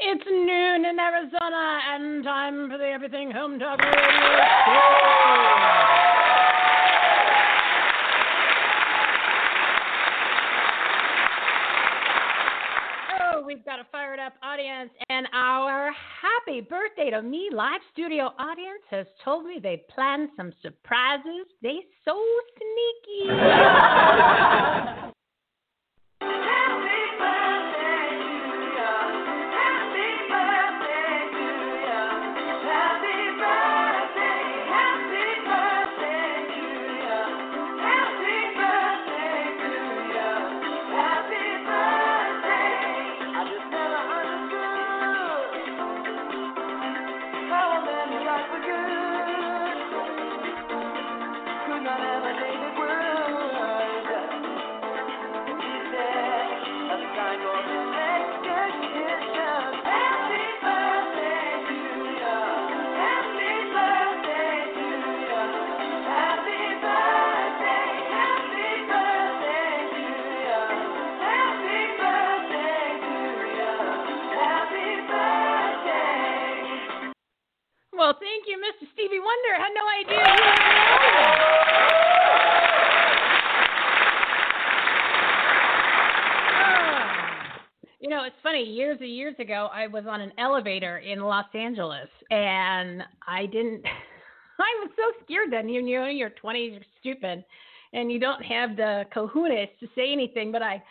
It's noon in Arizona, and time for the Everything Home Talk Radio Show. Oh, we've got a fired up audience, and our happy birthday to me live studio audience has told me they planned some surprises. They so sneaky. Well, you, Stevie Wonder. I had no idea you know, it's funny. Years and years ago, I was on an elevator in Los Angeles, and I didn't. I was so scared then. You know, you're 20, you're stupid, and you don't have the kahunas to say anything. But I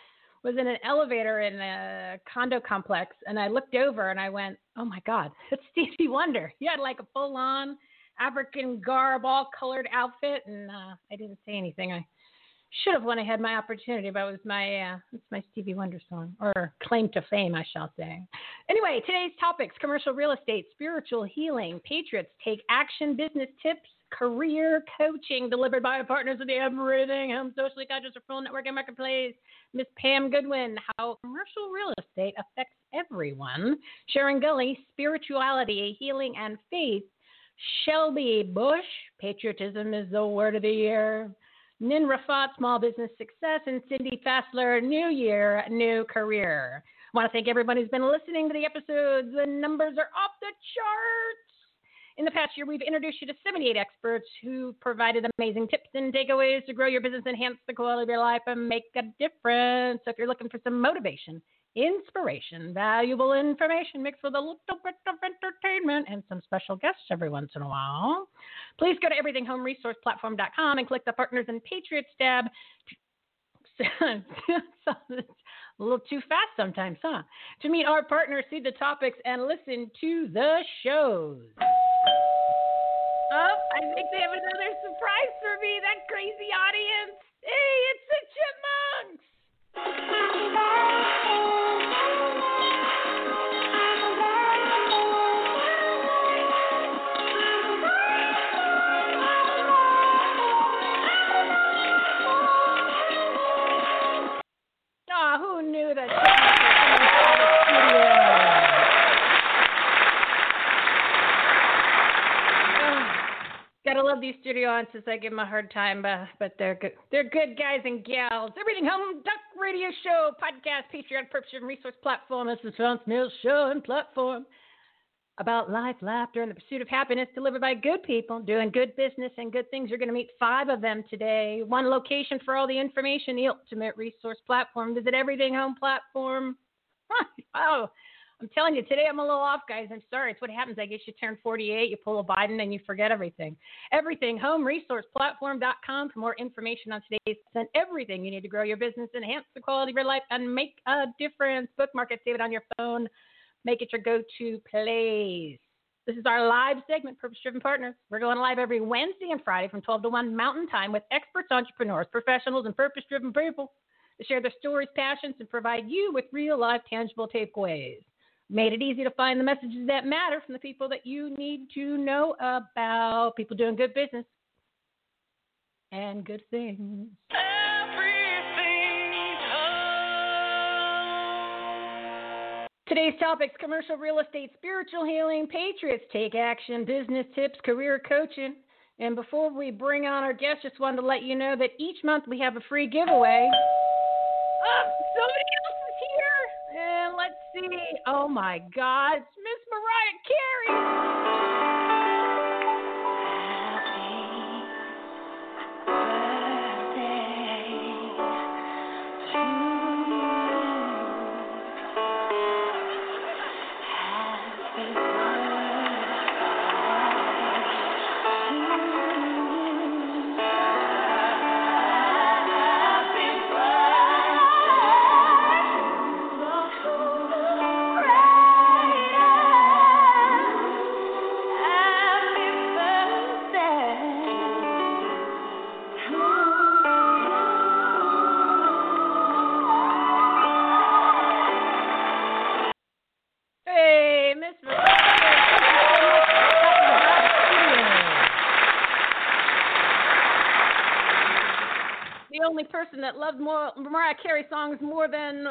was in an elevator in a condo complex, and I looked over and I went, "Oh my God, it's Stevie Wonder." He had like a full-on African garb, all colored outfit, and uh, I didn't say anything. I should have when I had my opportunity, but it was my uh, it's my Stevie Wonder song or claim to fame, I shall say. Anyway, today's topics: commercial real estate, spiritual healing, patriots take action, business tips, career coaching delivered by our partners of the Everything Home Socially Conscious Referral Network and Marketplace. Miss Pam Goodwin, how commercial real estate affects everyone. Sharon Gulley, spirituality, healing, and faith. Shelby Busch, patriotism is the word of the year. Nyn Riffat, small business success, and Cindy Fassler, new year, new career. I want to thank everybody who's been listening to the episodes. The numbers are off the charts. In the past year, we've introduced you to 78 experts who provided amazing tips and takeaways to grow your business, enhance the quality of your life, and make a difference. So if you're looking for some motivation, inspiration, valuable information mixed with a little bit of entertainment and some special guests every once in a while, please go to everythinghomeresourceplatform.com and click the Partners and Patriots tab. a little too fast sometimes, huh? To meet our partners, see the topics, and listen to the shows. Oh, I think they have another surprise for me. That crazy audience. Hey, it's the Chipmunks. Studio audiences. I give them a hard time, but but they're good. They're good guys and gals. Everything Home Talk Radio Show, podcast, Patreon, and resource platform. This is Mills Show and platform about life, laughter, and the pursuit of happiness delivered by good people doing good business and good things. You're going to meet five of them today. One location for all the information, the ultimate resource platform. Visit Everything Home Platform. oh, I'm telling you, today I'm a little off, guys. I'm sorry. It's what happens. I guess you turn 48, you pull a Biden, and you forget everything. Everything. HomeResourcePlatform.com for more information on today's and everything you need to grow your business, enhance the quality of your life, and make a difference. Bookmark it, save it on your phone. Make it your go-to place. This is our live segment, Purpose Driven Partners. We're going live every Wednesday and Friday from 12 to 1 Mountain Time with experts, entrepreneurs, professionals, and purpose driven people to share their stories, passions, and provide you with real life, tangible takeaways. Made it easy to find the messages that matter from the people that you need to know about. People doing good business and good things. Today's topics commercial real estate, spiritual healing, patriots take action, business tips, career coaching. And before we bring on our guest, just wanted to let you know that each month we have a free giveaway. Oh, somebody see. Oh my God, it's Miss Mariah Carey. Person that loved more Mariah Carey songs more than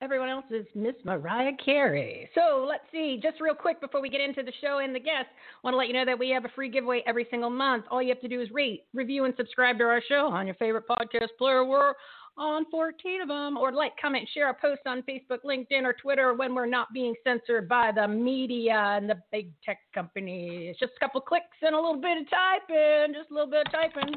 everyone else is Miss Mariah Carey. So let's see, just real quick before we get into the show and the guests, want to let you know that we have a free giveaway every single month. All you have to do is rate, review, and subscribe to our show on your favorite podcast player. We're on 14 of them, or like, comment, share a post on Facebook, LinkedIn, or Twitter when we're not being censored by the media and the big tech companies. Just a couple clicks and a little bit of typing, just a little bit of typing.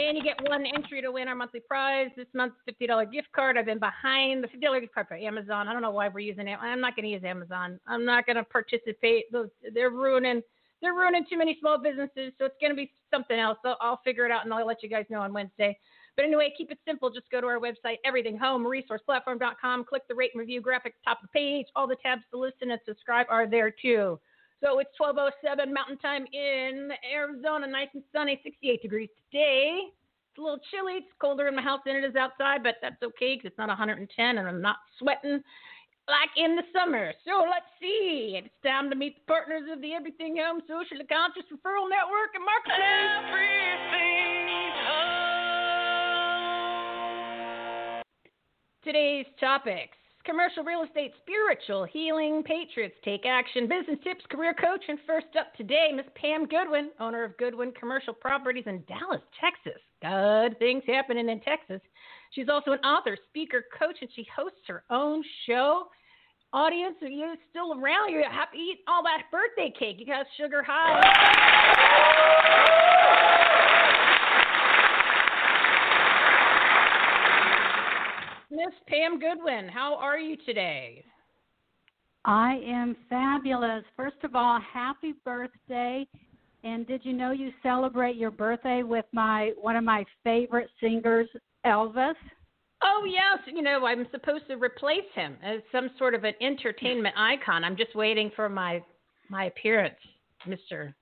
And you get one entry to win our monthly prize. This month's $50 gift card. I've been behind the $50 gift card for Amazon. I don't know why we're using it. I'm not going to use Amazon. I'm not going to participate. Those they're ruining they're ruining too many small businesses. So it's going to be something else. So I'll figure it out and I'll let you guys know on Wednesday. But anyway, keep it simple. Just go to our website, everythinghomeresourceplatform.com. Click the rate and review graphic top of the page. All the tabs to listen and subscribe are there too. So it's 12:07 Mountain Time in Arizona, nice and sunny, 68 degrees today. It's a little chilly. It's colder in my house than it is outside, but that's okay because it's not 110 and I'm not sweating like in the summer. So let's see. It's time to meet the partners of the Everything Home Socially Conscious Referral Network and Marketing. Today's topics commercial real estate, spiritual healing, patriots take action, business tips, career coach. And first up today, Miss Pam Goodwin, owner of Goodwin Commercial Properties in Dallas, Texas. Good things happening in Texas. She's also an author, speaker, coach, and she hosts her own show. Audience, are you still around? You have to eat all that birthday cake. You got sugar high. Miss Pam Goodwin, how are you today? I am fabulous. First of all, happy birthday. And did you know you celebrate your birthday with my one of my favorite singers, Elvis? Oh yes, you know I'm supposed to replace him as some sort of an entertainment icon. I'm just waiting for my my appearance, Mister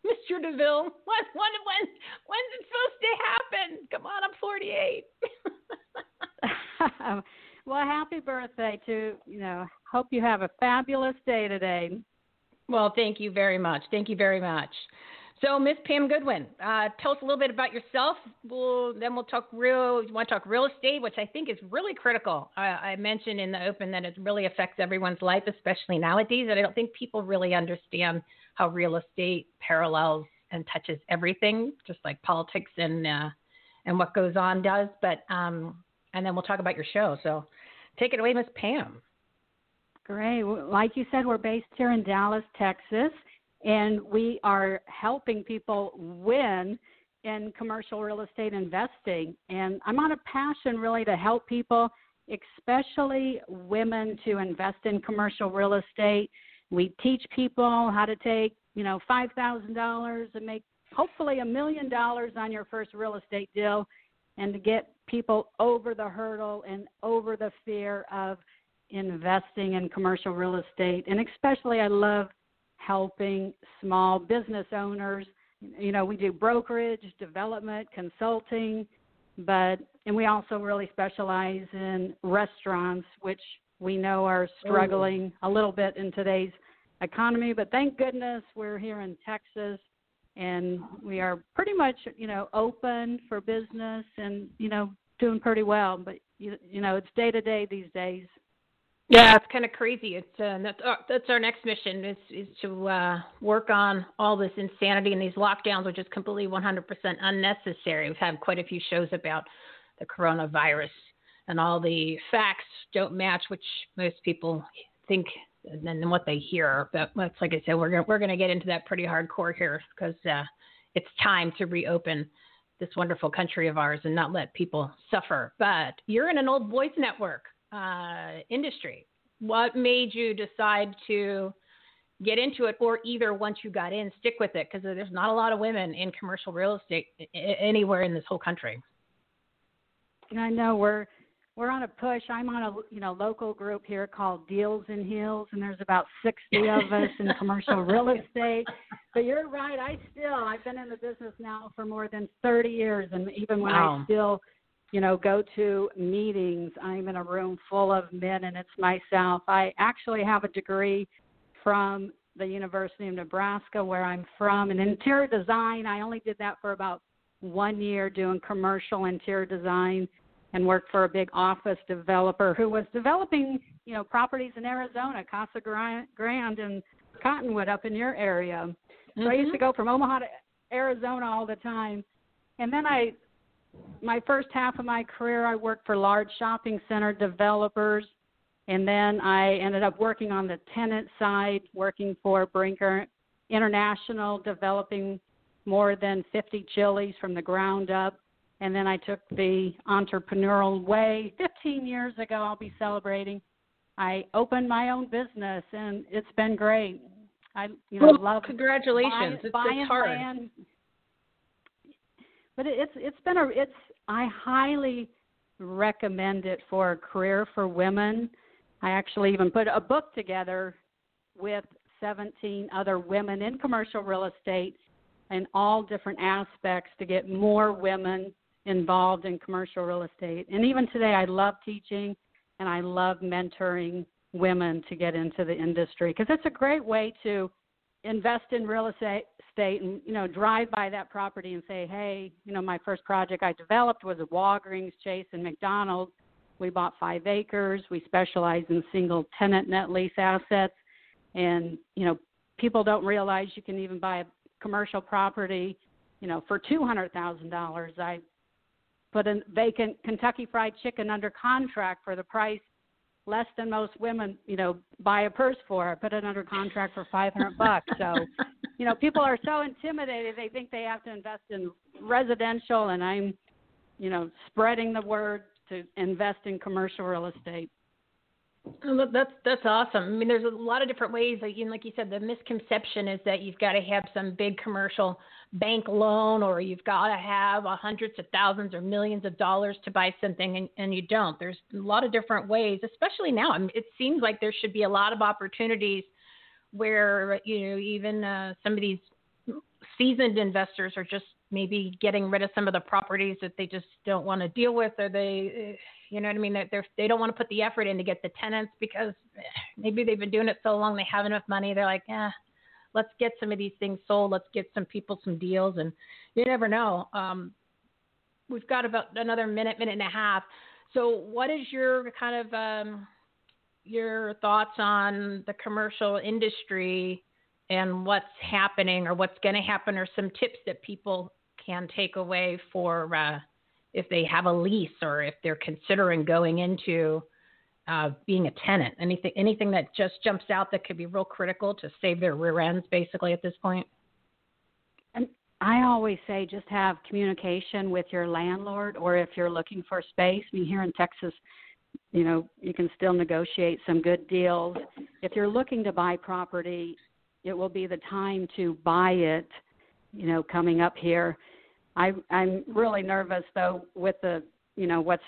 Mister Deville. When when when when's it supposed to happen? Come on, I'm 48. well, happy birthday to you know. Hope you have a fabulous day today. Well, thank you very much. Thank you very much. So, Miss Pam Goodwin, uh, tell us a little bit about yourself. We'll, then we'll talk real. You want to talk real estate, which I think is really critical. I, I mentioned in the open that it really affects everyone's life, especially nowadays. And I don't think people really understand how real estate parallels and touches everything, just like politics and uh, and what goes on does. But um, and then we'll talk about your show. So, take it away, Miss Pam. Great. Like you said, we're based here in Dallas, Texas, and we are helping people win in commercial real estate investing. And I'm on a passion really to help people especially women to invest in commercial real estate. We teach people how to take, you know, $5,000 and make hopefully a million dollars on your first real estate deal and to get people over the hurdle and over the fear of investing in commercial real estate. And especially, I love helping small business owners. You know, we do brokerage, development, consulting, but and we also really specialize in restaurants, which we know are struggling a little bit in today's economy. But thank goodness we're here in Texas and we are pretty much, you know, open for business and, you know, doing pretty well. But you, you know, it's day to day these days. Yeah, it's kind of crazy. It's uh, that's our, that's our next mission is is to uh, work on all this insanity and these lockdowns, which is completely 100% unnecessary. We've had quite a few shows about the coronavirus, and all the facts don't match, which most people think and then what they hear. But it's like I said, we're gonna, we're going to get into that pretty hardcore here because uh, it's time to reopen this wonderful country of ours and not let people suffer. But you're in an old boys network uh, industry. What made you decide to get into it, or either once you got in, stick with it? Because there's not a lot of women in commercial real estate anywhere in this whole country. I know we're we're on a push. I'm on a you know local group here called Deals and Heels, and there's about 60 of us in commercial real estate. But you're right. I still I've been in the business now for more than 30 years, and even when wow. I still you know, go to meetings. I'm in a room full of men and it's myself. I actually have a degree from the University of Nebraska where I'm from in interior design. I only did that for about one year doing commercial interior design and worked for a big office developer who was developing, you know, properties in Arizona, Casa Grande and Cottonwood up in your area. So mm-hmm. I used to go from Omaha to Arizona all the time. And then I my first half of my career, I worked for large shopping center developers, and then I ended up working on the tenant side, working for Brinker International, developing more than 50 Chili's from the ground up. And then I took the entrepreneurial way. 15 years ago, I'll be celebrating. I opened my own business, and it's been great. I, you know, well, love congratulations. Buying, it's, buying it's hard. land, but it's it's been a it's I highly recommend it for a career for women. I actually even put a book together with 17 other women in commercial real estate in all different aspects to get more women involved in commercial real estate. And even today, I love teaching and I love mentoring women to get into the industry because it's a great way to invest in real estate state and you know drive by that property and say hey you know my first project i developed was a walgreens chase and mcdonald's. We bought five acres. We specialize in single tenant net lease assets. And you know people don't realize you can even buy a commercial property you know for two hundred thousand dollars. I put a vacant kentucky fried chicken under contract for the price less than most women, you know, buy a purse for. Put it under contract for five hundred bucks. So, you know, people are so intimidated they think they have to invest in residential, and I'm, you know, spreading the word to invest in commercial real estate. Oh, that's that's awesome. I mean, there's a lot of different ways. Like you, like you said, the misconception is that you've got to have some big commercial bank loan, or you've got to have hundreds of thousands or millions of dollars to buy something, and, and you don't. There's a lot of different ways, especially now. I mean, it seems like there should be a lot of opportunities where you know even uh, some of these seasoned investors are just maybe getting rid of some of the properties that they just don't want to deal with, or they eh, you know what I mean? They're, they don't want to put the effort in to get the tenants because eh, maybe they've been doing it so long they have enough money. They're like, yeah, let's get some of these things sold. Let's get some people some deals. And you never know. Um, we've got about another minute, minute and a half. So, what is your kind of um, your thoughts on the commercial industry and what's happening or what's going to happen, or some tips that people can take away for uh, if they have a lease or if they're considering going into uh, being a tenant? Anything anything that just jumps out that could be real critical to save their rear ends, basically at this point. And I always say just have communication with your landlord, or if you're looking for space. I mean, here in Texas, you know, you can still negotiate some good deals. If you're looking to buy property, it will be the time to buy it, you know, coming up here. I I'm really nervous though with the, you know, what's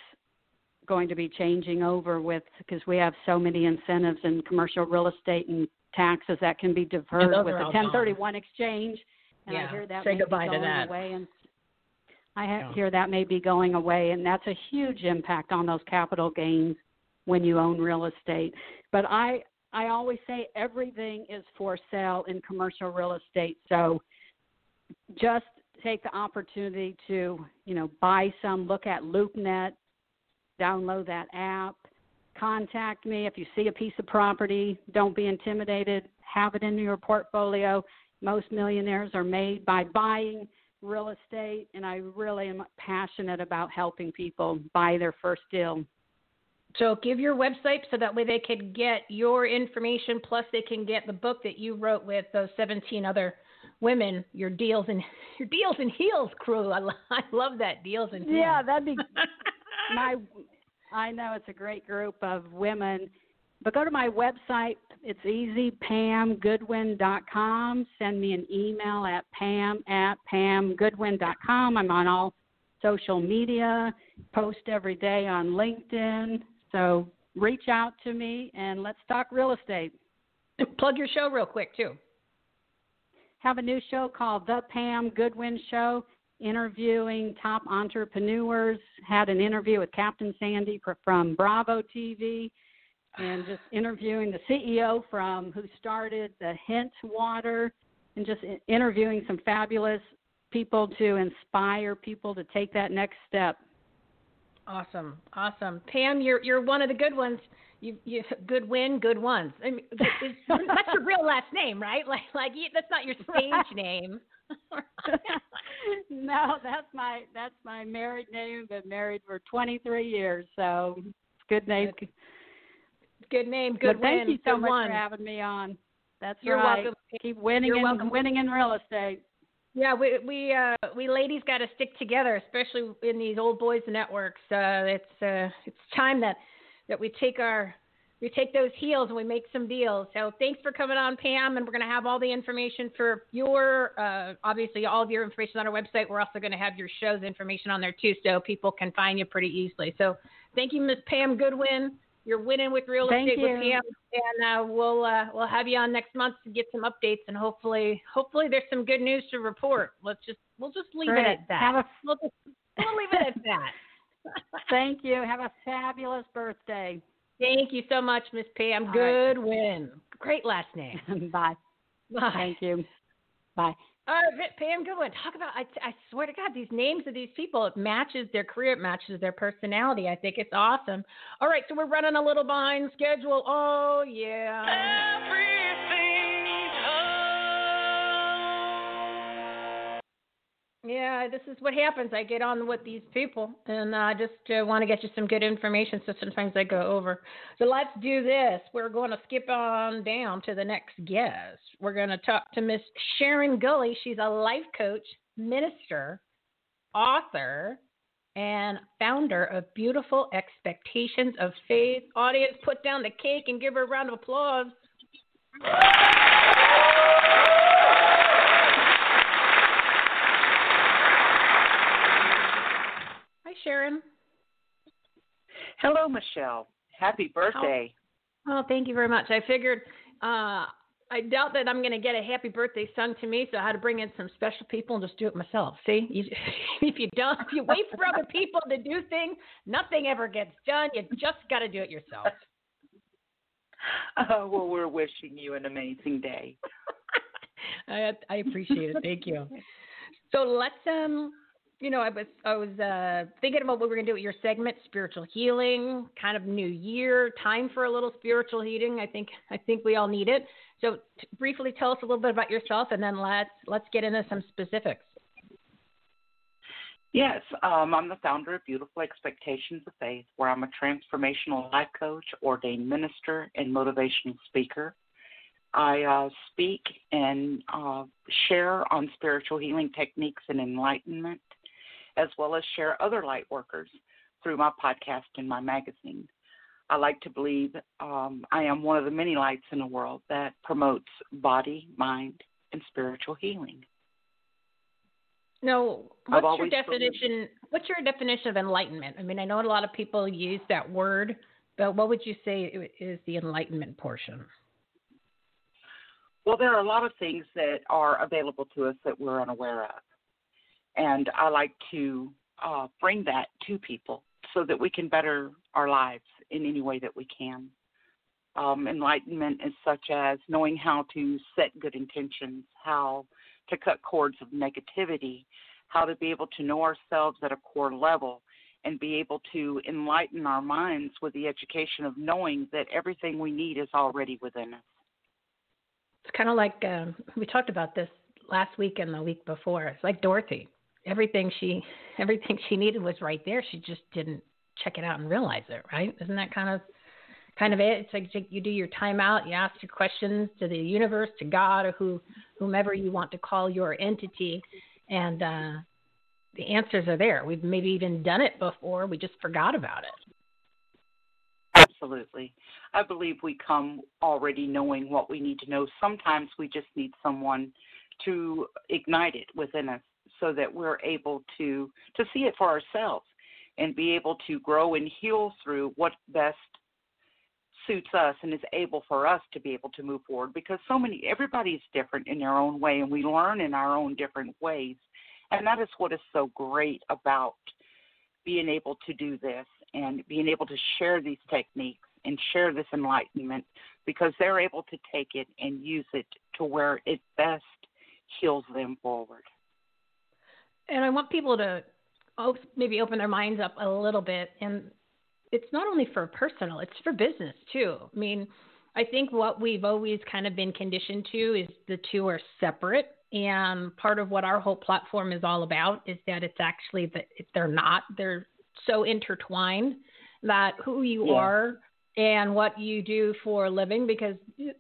going to be changing over with because we have so many incentives in commercial real estate and taxes that can be deferred with the 1031 gone. exchange. And yeah. I hear that Say may goodbye be going to that. away and I Yeah. hear that may be going away, and that's a huge impact on those capital gains when you own real estate. But I I always say everything is for sale in commercial real estate, so just take the opportunity to you know buy some. Look at LoopNet, download that app. Contact me if you see a piece of property. Don't be intimidated. Have it in your portfolio. Most millionaires are made by buying real estate, and I really am passionate about helping people buy their first deal. So give your website so that way they can get your information. Plus, they can get the book that you wrote with those 17 other women. Your deals and your deals and heels crew. I, lo- I love that deals and heels. Yeah, that'd be my. I know it's a great group of women, but go to my website. It's easy, pamgoodwin.com. Send me an email at pam at pamgoodwin.com. I'm on all social media, post every day on LinkedIn. So reach out to me and let's talk real estate. Plug your show real quick too. Have a new show called The Pam Goodwin Show, interviewing top entrepreneurs. Had an interview with Captain Sandy from Bravo TV, and just interviewing the CEO from who started the Hint Water, and just interviewing some fabulous people to inspire people to take that next step. Awesome, awesome. Pam, you're you're one of the good ones. You you good win, good ones. I mean, that's your real last name, right? Like like you, that's not your stage name. no, that's my that's my married name. Been married for 23 years, so it's good name. good name, good but thank you so good much one. for having me on. That's You're right. welcome. Keep winning You're and welcome. winning in real estate. Yeah, we we uh we ladies got to stick together, especially in these old boys networks. Uh it's uh it's time that that we take our we take those heels and we make some deals. So thanks for coming on, Pam, and we're going to have all the information for your uh obviously all of your information on our website. We're also going to have your show's information on there too, so people can find you pretty easily. So thank you, Miss Pam Goodwin. You're winning with real Thank estate with you. Pam, and uh, we'll uh, we'll have you on next month to get some updates, and hopefully hopefully there's some good news to report. Let's just we'll just leave Great. it at that. Have a we'll, just, we'll leave it at that. thank you. Have a fabulous birthday. Thank you so much, Miss Pam. All Good win. Great last name. Bye. Bye. Thank you. Bye. All right, Pam Goodwin. Talk about. I, I swear to God, these names of these people it matches their career, it matches their personality. I think it's awesome. All right, so we're running a little behind schedule. Oh yeah. Yeah, this is what happens. I get on with these people, and I just uh, want to get you some good information. So sometimes I go over. So let's do this. We're going to skip on down to the next guest. We're going to talk to Miss Sharon Gulley. She's a life coach, minister, author, and founder of Beautiful Expectations of Faith. Audience, put down the cake and give her a round of applause. Sharon. Hello, Michele. Happy birthday. Oh, thank you very much. I figured uh, I doubt that I'm going to get a happy birthday sung to me, so I had to bring in some special people and just do it myself. See, you, if you don't, if you wait for other people to do things, nothing ever gets done. You just got to do it yourself. Oh, well, we're wishing you an amazing day. I, I appreciate it. Thank you. So let's um you know, I was I was uh thinking about what we're gonna do with your segment, spiritual healing, kind of new year, time for a little spiritual healing. I think I think we all need it. So t- briefly tell us a little bit about yourself and then let's let's get into some specifics. Yes, um, I'm the founder of Beautiful Expectations of Faith, where I'm a transformational life coach, ordained minister, and motivational speaker. I uh, speak and uh, share on spiritual healing techniques and enlightenment, as well as share other light workers through my podcast and my magazine. I like to believe um, I am one of the many lights in the world that promotes body, mind, and spiritual healing. No, what's your definition? Believed. What's your definition of enlightenment? I mean, I know a lot of people use that word, but what would you say is the enlightenment portion? Well, there are a lot of things that are available to us that we're unaware of, and I like to uh, bring that to people so that we can better our lives in any way that we can. Um, enlightenment is such as knowing how to set good intentions, how to cut cords of negativity, how to be able to know ourselves at a core level, and be able to enlighten our minds with the education of knowing that everything we need is already within us. It's kind of like um, we talked about this last week and the week before. It's like Dorothy. Everything she everything she needed was right there. She just didn't check it out and realize it, right? Isn't that kind of kind of it? It's like you do your time out, you ask your questions to the universe, to God, or who whomever you want to call your entity, and uh, the answers are there. We've maybe even done it before. We just forgot about it. Absolutely. I believe we come already knowing what we need to know. Sometimes we just need someone to ignite it within us so that we're able to to see it for ourselves and be able to grow and heal through what best suits us and is able for us to be able to move forward because so many everybody's different in their own way and we learn in our own different ways and that is what is so great about being able to do this and being able to share these techniques and share this enlightenment because they're able to take it and use it to where it best heals them forward. And I want people to maybe open their minds up a little bit. And it's not only for personal, it's for business too. I mean, I think what we've always kind of been conditioned to is the two are separate. And part of what our whole platform is all about is that it's actually that they're not. They're so intertwined that who you yeah. are and what you do for a living, because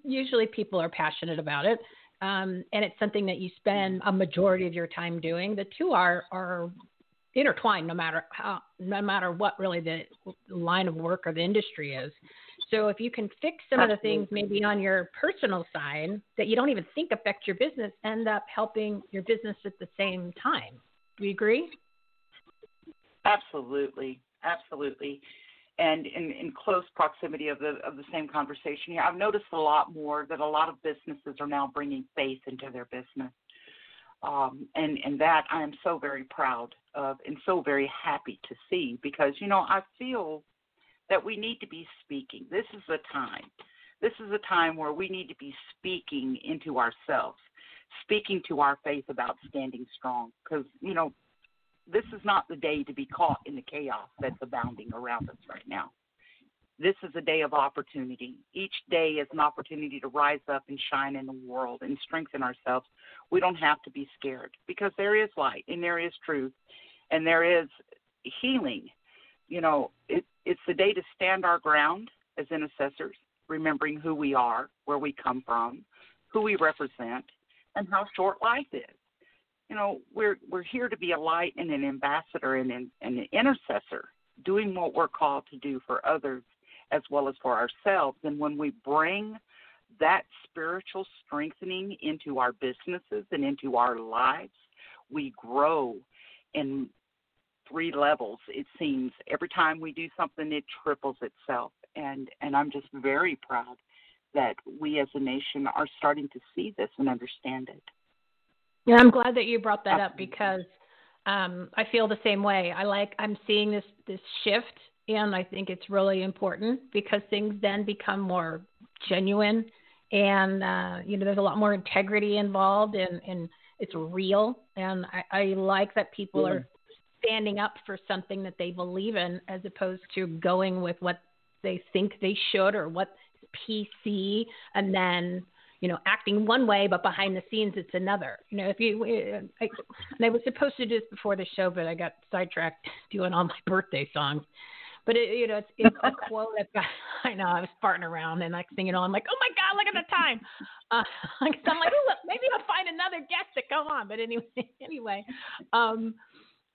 usually people are passionate about it, um, and it's something that you spend a majority of your time doing. The two are are intertwined, no matter how, no matter what really the line of work or the industry is. So if you can fix some Absolutely. of the things maybe on your personal side that you don't even think affect your business, end up helping your business at the same time. Do you agree? Absolutely, absolutely. And in, in close proximity of the of the same conversation here, I've noticed a lot more that a lot of businesses are now bringing faith into their business, um, and and that I am so very proud of and so very happy to see because you know I feel that we need to be speaking. This is a time. This is a time where we need to be speaking into ourselves, speaking to our faith about standing strong because you know this is not the day to be caught in the chaos that's abounding around us right now. This is a day of opportunity. Each day is an opportunity to rise up and shine in the world and strengthen ourselves. We don't have to be scared because there is light and there is truth and there is healing. You know, it, it's the day to stand our ground as intercessors, remembering who we are, where we come from, who we represent, and how short life is you know, we're we're here to be a light and an ambassador and an, an intercessor, doing what we're called to do for others as well as for ourselves. And when we bring that spiritual strengthening into our businesses and into our lives, we grow in three levels. It seems every time we do something, it triples itself. And and I'm just very proud that we as a nation are starting to see this and understand it. Yeah, I'm glad that you brought that up because um, I feel the same way. I like I'm seeing this this shift, and I think it's really important because things then become more genuine, and uh, you know there's a lot more integrity involved, and and it's real. And I, I like that people are standing up for something that they believe in, as opposed to going with what they think they should or what PC, and then you know, acting one way, but behind the scenes it's another. You know, if you, I, and I was supposed to do this before the show, but I got sidetracked doing all my birthday songs. But it, you know, it's, it's a quote I've got. I know I was farting around, and next thing you know, I'm like, oh my god, look at the time. Uh, I'm like, oh, look, maybe I'll find another guest to come on. But anyway, anyway, um,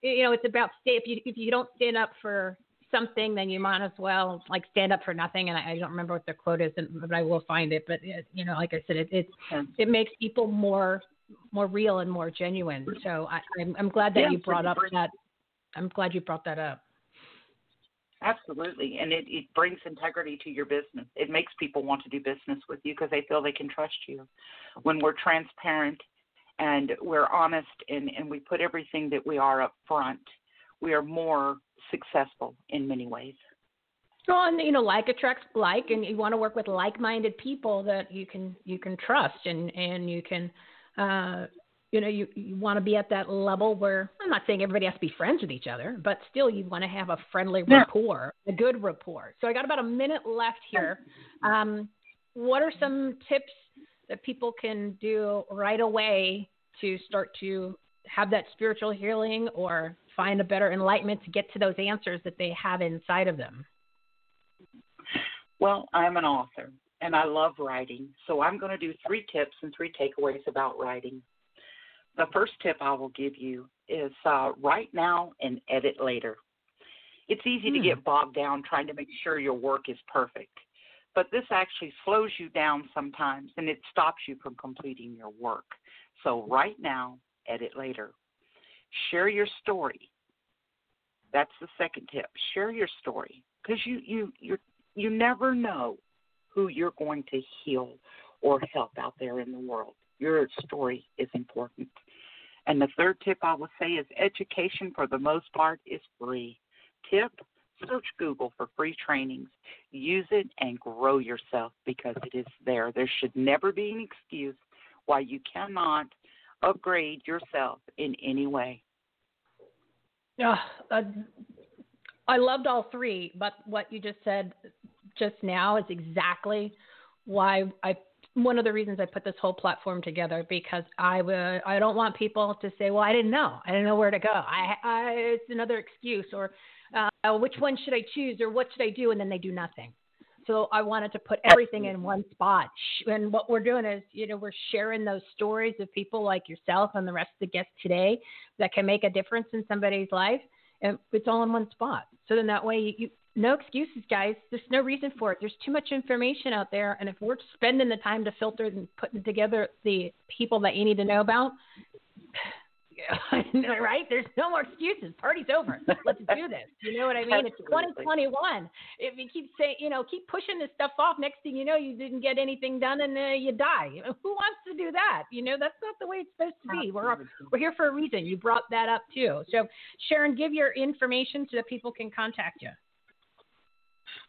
you know, it's about stay. If you if you don't stand up for something, then you might as well like stand up for nothing. And I, I don't remember what the quote is, but I will find it. But it, you know, like I said, it it, it makes people more more real and more genuine. So I, I'm I'm glad that you brought up that. I'm glad you brought that up. Absolutely, and it, it brings integrity to your business. It makes people want to do business with you because they feel they can trust you. When we're transparent and we're honest and, and we put everything that we are up front, we are more successful in many ways. Well, and you know, like attracts like, and you want to work with like-minded people that you can you can trust, and and you can, uh, you know, you you want to be at that level where I'm not saying everybody has to be friends with each other, but still you want to have a friendly yeah. rapport, a good rapport. So I got about a minute left here. Um, what are some tips that people can do right away to start to have that spiritual healing or find a better enlightenment to get to those answers that they have inside of them? Well, I'm an author and I love writing. So I'm going to do three tips and three takeaways about writing. The first tip I will give you is uh, write now and edit later. It's easy hmm. to get bogged down trying to make sure your work is perfect, but this actually slows you down sometimes and it stops you from completing your work. So write now, edit later. Share your story. That's the second tip. Share your story because you you you you never know who you're going to heal or help out there in the world. Your story is important. And the third tip I will say is education for the most part is free. Tip search Google for free trainings. Use it and grow yourself because it is there. There should never be an excuse why you cannot upgrade yourself in any way. Yeah, uh, I loved all three, but what you just said just now is exactly why I one of the reasons I put this whole platform together because I would I don't want people to say, well, I didn't know, I didn't know where to go. I, I it's another excuse, or uh, which one should I choose, or what should I do, and then they do nothing. So I wanted to put everything in one spot. And what we're doing is, you know, we're sharing those stories of people like yourself and the rest of the guests today that can make a difference in somebody's life. And it's all in one spot. So then that way, you, you no excuses, guys. There's no reason for it. There's too much information out there. And if we're spending the time to filter and putting together the people that you need to know about, right? There's no more excuses. Party's over. Let's do this. You know what I mean? It's 2021. If you keep saying, you know, keep pushing this stuff off, next thing you know, you didn't get anything done and uh, you die. Who wants to do that? You know, that's not the way it's supposed to be. We're we're here for a reason. You brought that up too. So, Sharon, give your information so that people can contact you.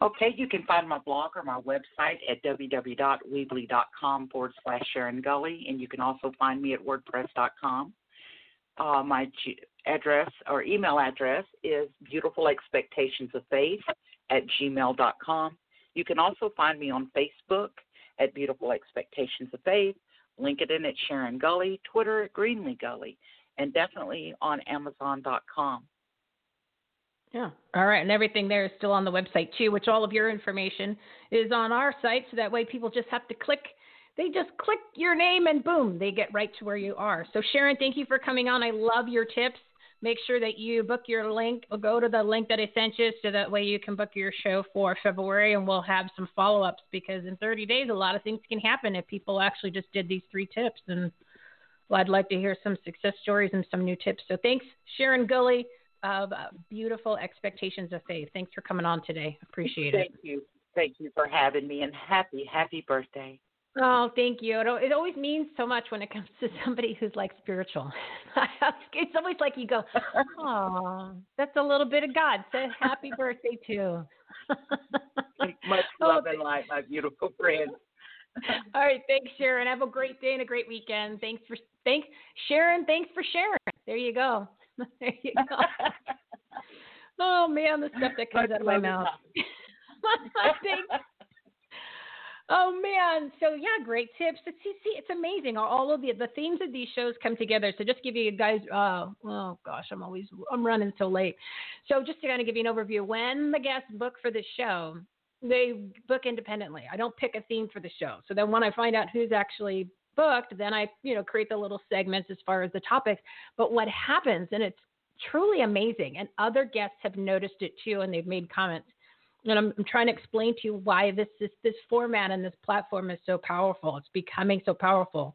Okay, you can find my blog or my website at www.weebly.com forward slash Sharon Gulley, and you can also find me at wordpress.com. Uh, my address or email address is beautifulexpectationsoffaith at gmail.com. You can also find me on Facebook at Beautiful Expectations of Faith, LinkedIn at Sharon Gulley, Twitter at Greenlee Gulley, and definitely on Amazon.com. Yeah. All right. And everything there is still on the website too, which all of your information is on our site. So that way people just have to click they just click your name and boom, they get right to where you are. So, Sharon, thank you for coming on. I love your tips. Make sure that you book your link or go to the link that I sent you so that way you can book your show for February and we'll have some follow ups because in 30 days, a lot of things can happen if people actually just did these three tips. And well, I'd like to hear some success stories and some new tips. So, thanks, Sharon Gulley of uh, Beautiful Expectations of Faith. Thanks for coming on today. Appreciate it. Thank you. Thank you for having me and happy, happy birthday. Oh, thank you. It, it always means so much when it comes to somebody who's like spiritual. it's always like you go, oh, that's a little bit of God. Say happy birthday too. Much oh, love oh, and light, my beautiful friend. All right, thanks, Sharon. Have a great day and a great weekend. Thanks for thanks, Sharon. Thanks for sharing. There you go. there you go. oh man, the stuff that comes Much out of my mouth. thanks. Oh man, so yeah, great tips. See, see, it's amazing. All of the the themes of these shows come together. So just give you guys, uh, oh gosh, I'm always I'm running so late. So just to kind of give you an overview, when the guests book for the show, they book independently. I don't pick a theme for the show. So then when I find out who's actually booked, then I you know create the little segments as far as the topics. But what happens, and it's truly amazing. And other guests have noticed it too, and they've made comments. And I'm, I'm trying to explain to you why this, this this format and this platform is so powerful. It's becoming so powerful.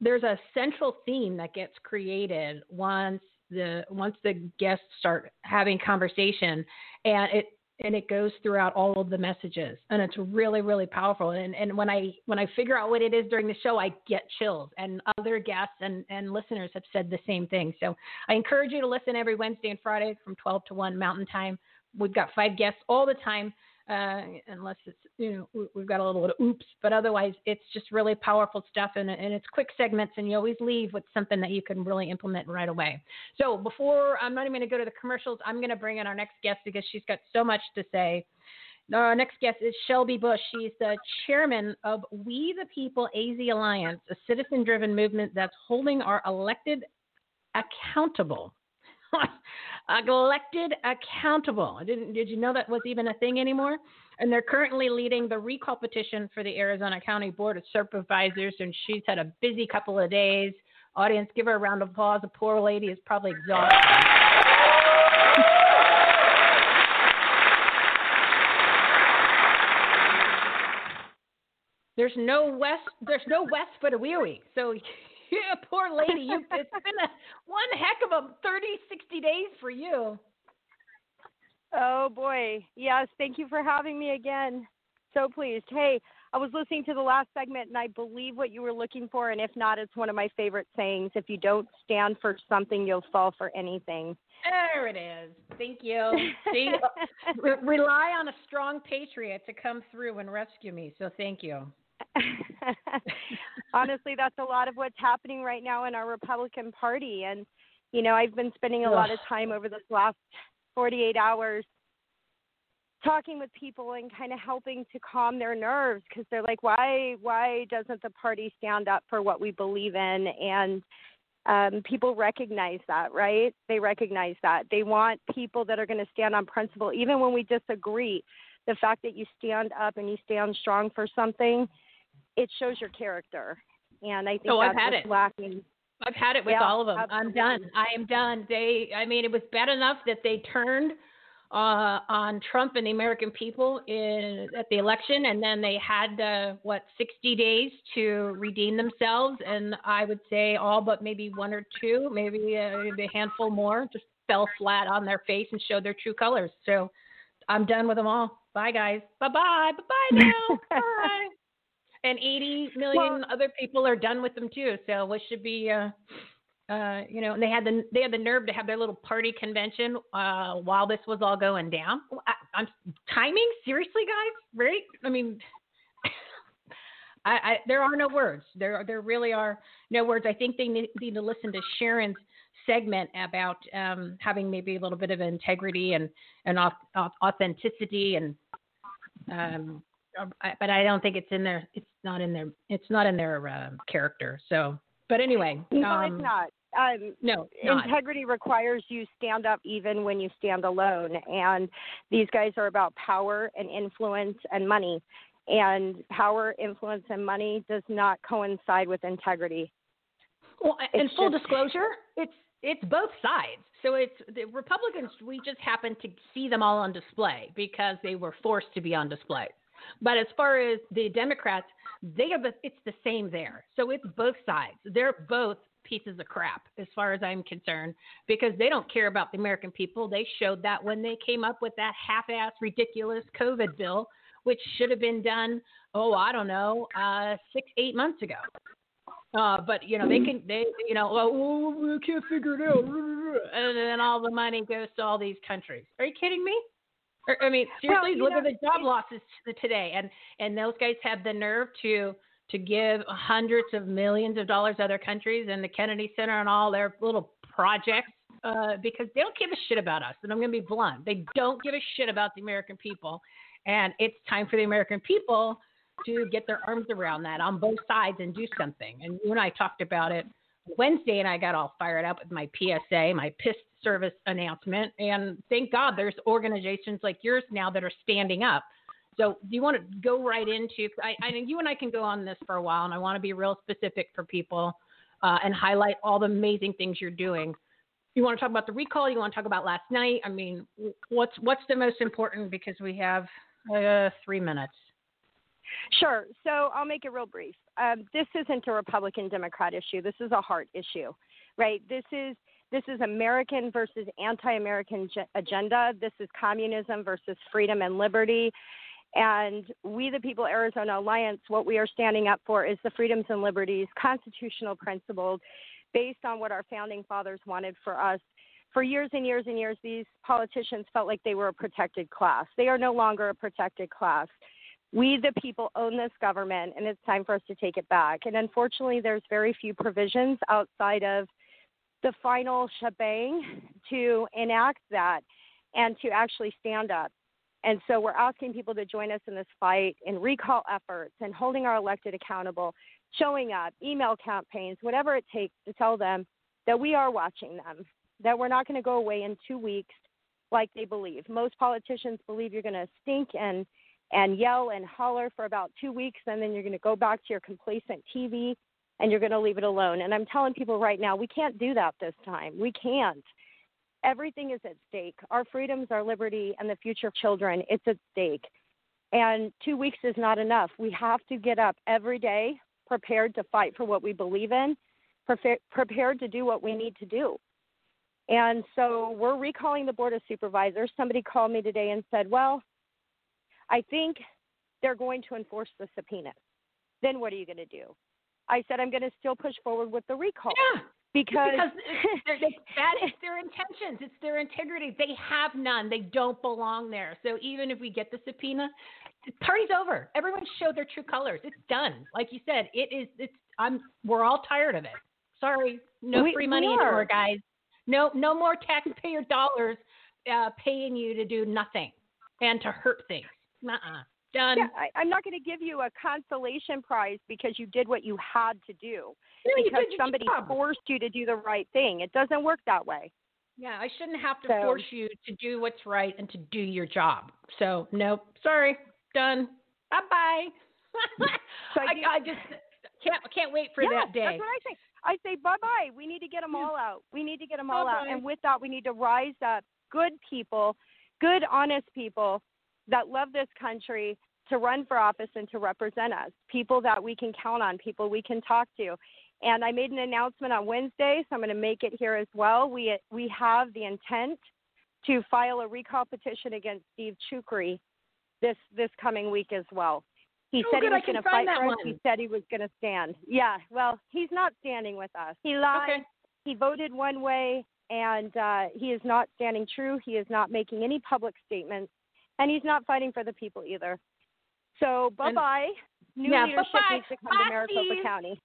There's a central theme that gets created once the once the guests start having conversation, and it and it goes throughout all of the messages and it's really really powerful and and when i when i figure out what it is during the show i get chills and other guests and and listeners have said the same thing so i encourage you to listen every wednesday and friday from 12 to 1 mountain time we've got five guests all the time uh, unless it's you know we've got a little bit of oops, but otherwise it's just really powerful stuff and, and it's quick segments and you always leave with something that you can really implement right away. So before I'm not even going to go to the commercials, I'm going to bring in our next guest because she's got so much to say. Our next guest is Shelby Busch. She's the chairman of We the People AZ Alliance, a citizen driven movement that's holding our elected accountable elected accountable. Didn't did you know that was even a thing anymore? And they're currently leading the recall petition for the Arizona County Board of Supervisors, and she's had a busy couple of days. Audience, give her a round of applause. The poor lady is probably exhausted. There's no west. There's no west for a wee So yeah, poor lady. You, it's been a, one heck of a 30, 60 days for you. Oh boy. Yes, thank you for having me again. So pleased. Hey, I was listening to the last segment and I believe what you were looking for and if not it's one of my favorite sayings, if you don't stand for something, you'll fall for anything. There it is. Thank you. See, rely on a strong patriot to come through and rescue me. So thank you. Honestly, that's a lot of what's happening right now in our Republican Party. And, you know, I've been spending a Ugh. lot of time over this last 48 hours talking with people and kind of helping to calm their nerves because they're like why why doesn't the party stand up for what we believe in and um, people recognize that right they recognize that they want people that are going to stand on principle even when we disagree the fact that you stand up and you stand strong for something it shows your character. And I think oh, that's I've had it. lacking. I've had it with yeah, all of them. Absolutely. I'm done. I am done. They, I mean, it was bad enough that they turned uh, on Trump and the American people in, at the election, and then they had uh, what 60 days to redeem themselves. And I would say all but maybe one or two, maybe a, uh, maybe a handful more, just fell flat on their face and showed their true colors. So I'm done with them all. Bye, guys. Bye bye. Bye bye now. bye and 80 million well, other people are done with them too. So what should be, uh, uh, you know, and they had the they had the nerve to have their little party convention uh, while this was all going down. I, am timing seriously, guys. Right? I mean, I, I, there are no words. There there really are no words. I think they need, need to listen to Sharon's segment about um, having maybe a little bit of integrity and and authenticity and um, but I don't think it's in there. It's not in their. It's not in their uh, character. So, but anyway, no, um, it's not. Um, no, integrity not. requires you stand up even when you stand alone, and these guys are about power and influence and money, and power, influence, and money does not coincide with integrity. Well, and full just, disclosure, it's it's both sides. So it's the Republicans. We just happen to see them all on display because they were forced to be on display. But as far as the Democrats, they are the, it's the same there. So it's both sides. They're both pieces of crap as far as I'm concerned because they don't care about the American people. They showed that when they came up with that half-ass ridiculous COVID bill, which should have been done, oh, I don't know, uh, six, eight months ago. Uh, but you know they can they you know oh, we can't figure it out and then all the money goes to all these countries. Are you kidding me? I mean, seriously, well, look know, at the job losses today, and and those guys have the nerve to to give hundreds of millions of dollars to other countries and the Kennedy Center and all their little projects uh, because they don't give a shit about us. And I'm going to be blunt, they don't give a shit about the American people, and it's time for the American people to get their arms around that on both sides and do something. And you and I talked about it Wednesday, and I got all fired up with my PSA, my piss service announcement. And thank God there's organizations like yours now that are standing up. So do you want to go right into? I, I you and I can go on this for a while, and I want to be real specific for people uh, and highlight all the amazing things you're doing. you want to talk about the recall? You want to talk about last night? I mean, what's what's the most important because we have uh, three minutes. Sure. So I'll make it real brief. Um, this isn't a Republican Democrat issue. This is a heart issue, right? This is this is American versus anti-American agenda. This is communism versus freedom and liberty. And we, the People Arizona Alliance, what we are standing up for is the freedoms and liberties, constitutional principles, based on what our founding fathers wanted for us. For years and years and years, these politicians felt like they were a protected class. They are no longer a protected class. We, the people, own this government, and it's time for us to take it back. And unfortunately, there's very few provisions outside of the final shebang to enact that and to actually stand up. And so we're asking people to join us in this fight in recall efforts and holding our elected accountable, showing up, email campaigns, whatever it takes to tell them that we are watching them, that we're not going to go away in two weeks like they believe. Most politicians believe you're going to stink and and yell and holler for about two weeks, and then you're going to go back to your complacent TV and you're going to leave it alone. And I'm telling people right now, we can't do that this time. We can't. Everything is at stake. Our freedoms, our liberty, and the future of children, it's at stake. And two weeks is not enough. We have to get up every day prepared to fight for what we believe in, prepared to do what we need to do. And so we're recalling the Board of Supervisors. Somebody called me today and said, Well, I think they're going to enforce the subpoena. Then what are you going to do? I said, I'm going to still push forward with the recall. Yeah. Because, because it's, that is their intentions. It's their integrity. They have none. They don't belong there. So even if we get the subpoena, the party's over. Everyone showed their true colors. It's done. Like you said, it is. It's. I'm. We're all tired of it. Sorry, no we, free money anymore, guys. No, no more taxpayer dollars uh, paying you to do nothing and to hurt things. Uh-uh. Done. Yeah, I, am not going to give you a consolation prize because you did what you had to do. Yeah, because somebody job. forced you to do the right thing. It doesn't work that way. Yeah, I shouldn't have to so, force you to do what's right and to do your job. So, nope. Sorry. Done. Bye bye. so I, I, I, just can't can't wait for yeah, that day. That's what I say. I say bye bye. We need to get them all out. We need to get them all bye-bye. out. And with that, we need to rise up good people, good, honest people that love this country to run for office and to represent us, people that we can count on, people we can talk to. And I made an announcement on Wednesday, so I'm going to make it here as well. We we have the intent to file a recall petition against Steve Chucri this this coming week as well. He oh, said good. he was going to fight for us. He said he was going to stand. Yeah, well, he's not standing with us. He lied. Okay. He voted one way, and uh, he is not standing true. He is not making any public statements, and he's not fighting for the people either. So bye bye. New yeah, leadership bye-bye. needs to come Bye, to Maricopa. County.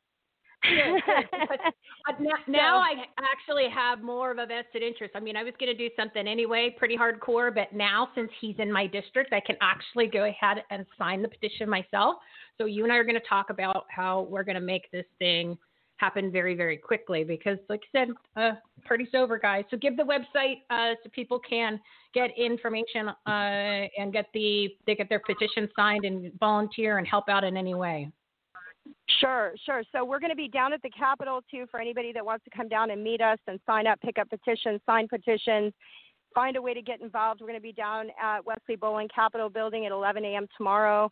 Good, good. Now, now I actually have more of a vested interest. I mean, I was going to do something anyway, pretty hardcore, but now since he's in my district, I can actually go ahead and sign the petition myself. So you and I are going to talk about how we're going to make this thing happen very, very quickly because, like I said, uh, party's over, guys. So give the website uh, so people can get information uh, and get the they get their petition signed and volunteer and help out in any way. Sure, sure. So we're going to be down at the Capitol too for anybody that wants to come down and meet us and sign up, pick up petitions, sign petitions, find a way to get involved. We're going to be down at Wesley Bolin Capitol Building at 11 a.m. tomorrow.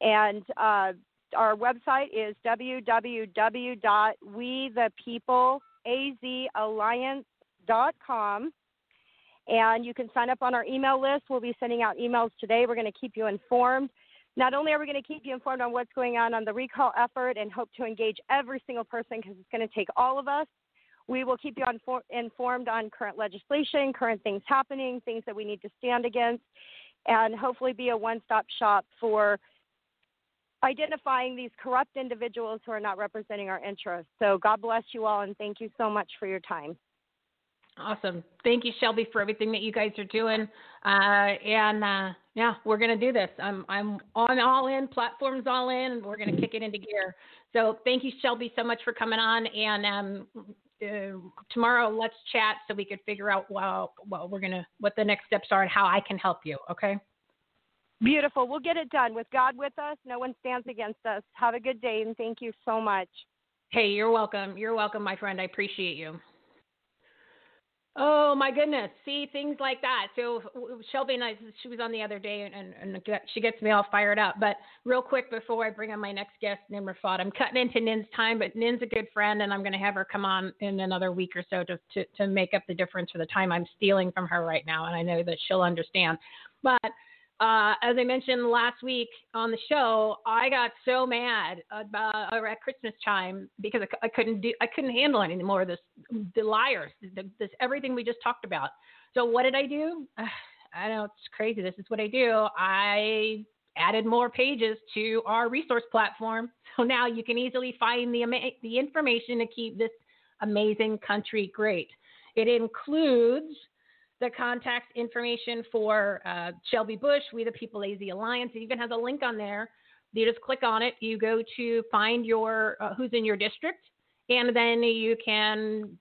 And uh, our website is www.wethepeopleazalliance.com. And you can sign up on our email list. We'll be sending out emails today. We're going to keep you informed. Not only are we going to keep you informed on what's going on on the recall effort and hope to engage every single person because it's going to take all of us, we will keep you informed on current legislation, current things happening, things that we need to stand against, and hopefully be a one stop shop for identifying these corrupt individuals who are not representing our interests. So, God bless you all, and thank you so much for your time. Awesome. Thank you, Shelby, for everything that you guys are doing. Uh, and uh, yeah, we're gonna do this. I'm I'm on all in. Platforms all in. We're gonna kick it into gear. So thank you, Shelby, so much for coming on. And um, uh, tomorrow, let's chat so we could figure out well, what we're gonna what the next steps are and how I can help you. Okay. Beautiful. We'll get it done. With God with us, no one stands against us. Have a good day, and thank you so much. Hey, you're welcome. You're welcome, my friend. I appreciate you. Oh my goodness! See things like that. So Shelby and I, she was on the other day, and, and she gets me all fired up. But real quick before I bring on my next guest, Nyn Riffat, I'm cutting into Nyn's time, but Nyn's a good friend, and I'm going to have her come on in another week or so to, to to make up the difference for the time I'm stealing from her right now, and I know that she'll understand. But uh, as I mentioned last week on the show, I got so mad about at Christmas time because I, I, couldn't do, I couldn't handle any more of this, the liars, the, this everything we just talked about. So what did I do? I know it's crazy. This is what I do. I added more pages to our resource platform, so now you can easily find the the information to keep this amazing country great. It includes the contact information for uh, Shelby Busch, We the People AZ Alliance. It even has a link on there. You just click on it. You go to find your uh, who's in your district, and then you can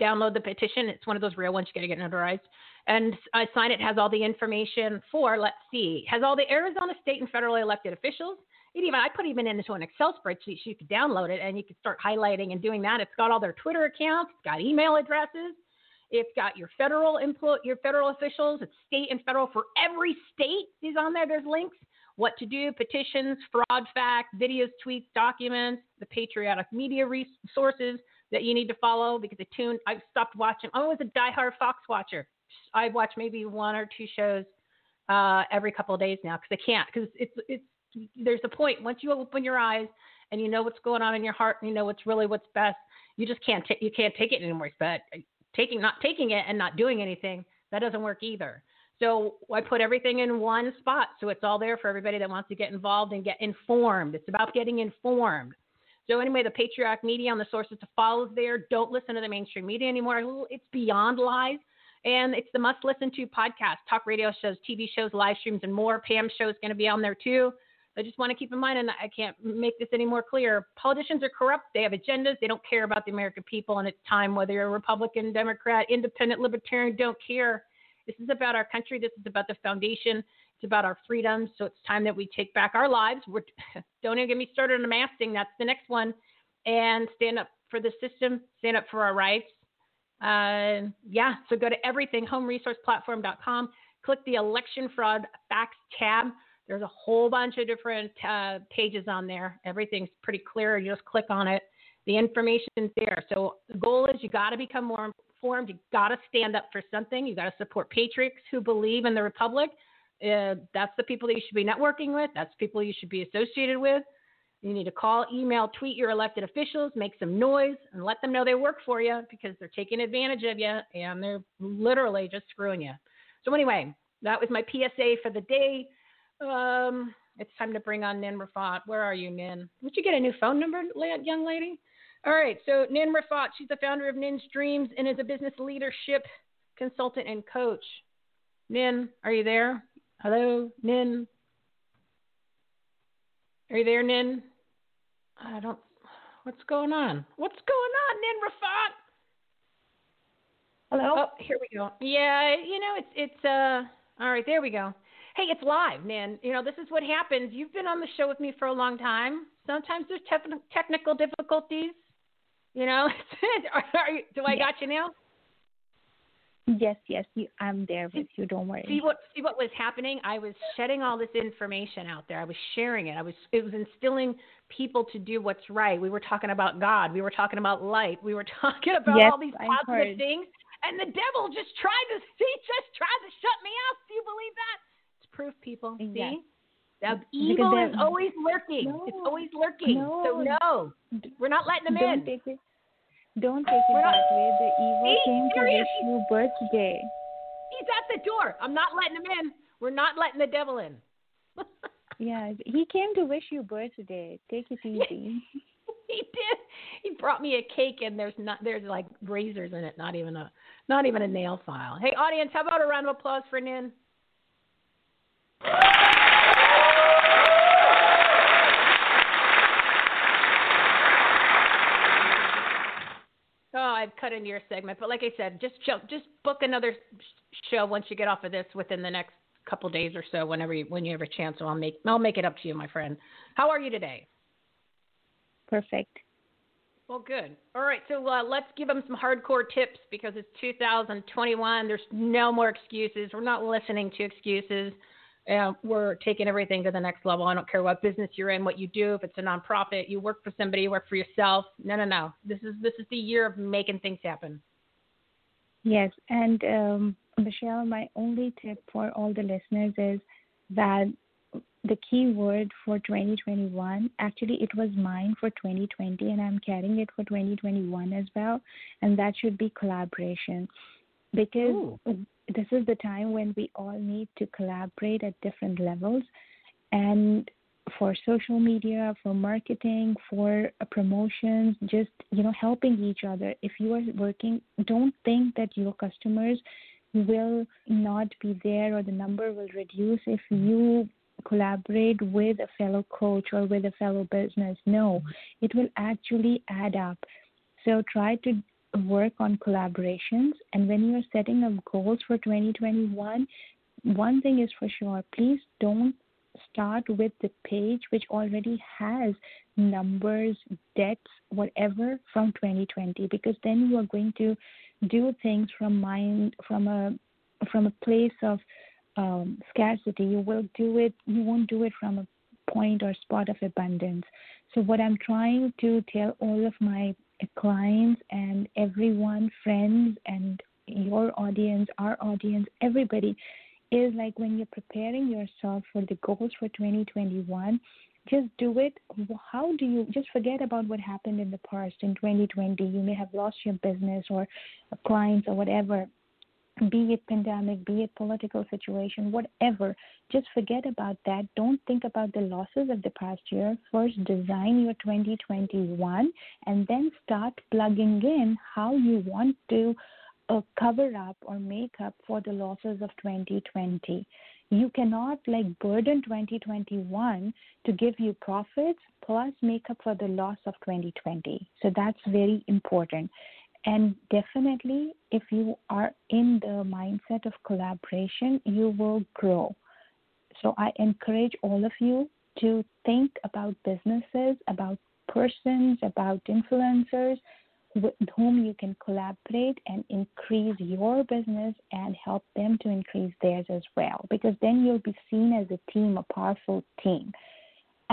download the petition. It's one of those real ones you got to get notarized. And I sign it. Has all the information for. Let's see. Has all the Arizona state and federally elected officials. It even I put even into an Excel spreadsheet so you could download it and you could start highlighting and doing that. It's got all their Twitter accounts. It's got email addresses. It's got your federal employ, your federal officials. It's state and federal for every state is on there. There's links. What to do, petitions, fraud fact, videos, tweets, documents, the patriotic media resources that you need to follow because I tuned. I've stopped watching. I was a diehard Fox watcher. I watch maybe one or two shows uh, every couple of days now because I can't because it's it's there's a point once you open your eyes and you know what's going on in your heart and you know what's really what's best you just can't t- you can't take it anymore but taking not taking it and not doing anything that doesn't work either. So i put everything in one spot so it's all there for everybody that wants to get involved and get informed. It's about getting informed. So anyway the patriarch media and the sources to follow is there don't listen to the mainstream media anymore. It's beyond lies and it's the must listen to podcast talk radio shows tv shows live streams and more. Pam's show is going to be on there too I just want to keep in mind, and I can't make this any more clear. Politicians are corrupt. They have agendas. They don't care about the American people, and it's time, whether you're a Republican, Democrat, Independent, Libertarian, don't care. This is about our country. This is about the foundation. It's about our freedoms. So it's time that we take back our lives. We're, don't even get me started on amassing. That's the next one. And stand up for the system. Stand up for our rights. Uh, yeah. So go to everything, homeresourceplatform.com. Click the election fraud facts tab there's a whole bunch of different uh, pages on there. Everything's pretty clear. You just click on it. The information's there. So the goal is you got to become more informed. You got to stand up for something. You got to support patriots who believe in the republic. Uh, that's the people that you should be networking with. That's people you should be associated with. You need to call, email, tweet your elected officials, make some noise, and let them know they work for you because they're taking advantage of you and they're literally just screwing you. So, anyway, that was my PSA for the day. Um, it's time to bring on Nyn Riffat. Where are you, Nyn? Would you get a new phone number, young lady? All right, so Nyn Riffat, she's the founder of Nin's Dreams and is a business leadership consultant and coach. Nyn, are you there? Hello, Nyn. Are you there, Nyn? I don't. What's going on? What's going on, Nyn Riffat? Hello. Oh, here we go. Yeah, you know it's it's uh. All right, there we go hey, it's live, man. You know, this is what happens. You've been on the show with me for a long time. Sometimes there's te- technical difficulties. You know, you, do I got you now? Yes, yes, you, I'm there with you. Don't worry. See what see what was happening? I was shedding all this information out there. I was sharing it. I was it was instilling people to do what's right. We were talking about God. We were talking about light. We were talking about yes, all these positive things. And the devil just tried to see, just tried to shut me out. Do you believe that? Proof, people. See? Yes. The evil is always lurking. No, it's always lurking. No, so no, we're not letting them don't in. Take it, don't take it we're that way. The evil see, came to wish you birthday. He's at the door. I'm not letting him in. We're not letting the devil in. yeah, he came to wish you birthday. Take it easy. he did. He brought me a cake and there's not there's like razors in it, not even a not even a nail file. Hey audience, how about a round of applause for Nyn? Oh, I've cut into your segment, but like I said, just show, just book another show once you get off of this within the next couple days or so. Whenever you, when you have a chance, so I'll make I'll make it up to you, my friend. How are you today? Perfect. Well, good. All right, so uh, let's give them some hardcore tips because it's 2021. There's no more excuses. We're not listening to excuses. Uh, we're taking everything to the next level. I don't care what business you're in, what you do. If it's a nonprofit, you work for somebody, you work for yourself. No, no, no. This is this is the year of making things happen. Yes, and um, Michele, my only tip for all the listeners is that the key word for 2021 actually it was mine for 2020 and i'm carrying it for 2021 as well and that should be collaboration because Ooh. this is the time when we all need to collaborate at different levels and for social media for marketing for promotions just you know helping each other if you are working don't think that your customers will not be there or the number will reduce if you collaborate with a fellow coach or with a fellow business. No, it will actually add up. So try to work on collaborations. And when you're setting up goals for 2021, one thing is for sure please don't start with the page which already has numbers, debts, whatever from 2020 because then you are going to do things from mind from a from a place of um, scarcity. You will do it. You won't do it from a point or spot of abundance. So what I'm trying to tell all of my clients and everyone, friends, and your audience, our audience, everybody, is like when you're preparing yourself for the goals for 2021 just do it. How do you just forget about what happened in the past in 2020 you may have lost your business or clients or whatever be it pandemic, be it political situation, whatever, just forget about that. Don't think about the losses of the past year. First, design your 2021 and then start plugging in how you want to uh, cover up or make up for the losses of 2020. You cannot like burden 2021 to give you profits plus make up for the loss of 2020. So that's very important. And definitely, if you are in the mindset of collaboration, you will grow. So I encourage all of you to think about businesses, about persons, about influencers with whom you can collaborate and increase your business and help them to increase theirs as well. Because then you'll be seen as a team, a powerful team.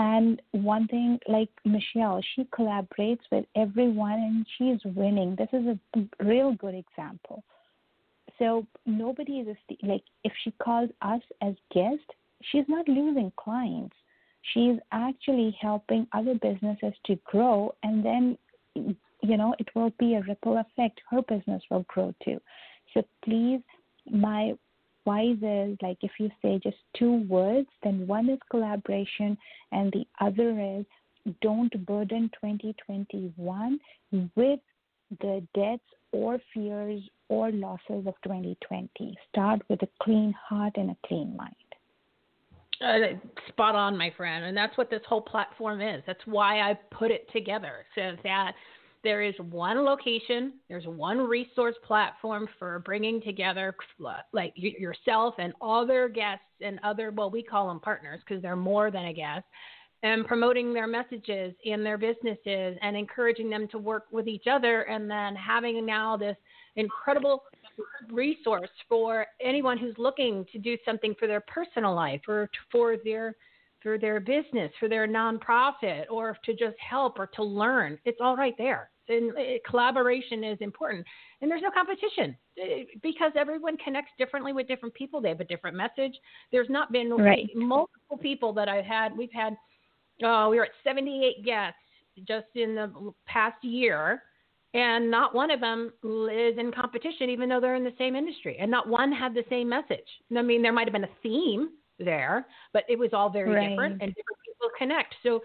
And one thing, like Michele, she collaborates with everyone and she's winning. This is a real good example. So nobody is a, like if she calls us as guests, she's not losing clients. She's actually helping other businesses to grow, and then you know it will be a ripple effect. Her business will grow too. So please, my wise is like if you say just two words, then one is collaboration and the other is don't burden 2021 with the debts or fears or losses of 2020. Start with a clean heart and a clean mind. Uh, spot on, my friend. And that's what this whole platform is. That's why I put it together so that there is one location, there's one resource platform for bringing together like yourself and other guests and other, well, we call them partners because they're more than a guest, and promoting their messages in their businesses and encouraging them to work with each other, and then having now this incredible resource for anyone who's looking to do something for their personal life or for their for their business, for their nonprofit, or to just help or to learn. It's all right there and collaboration is important. And there's no competition eh, because everyone connects differently with different people. They have a different message. There's not been right. multiple people that I've had. We've had, uh, we were at 78 guests just in the past year. And not one of them is in competition, even though they're in the same industry. And not one had the same message. I mean, there might have been a theme there, but it was all very right. different and different people connect. So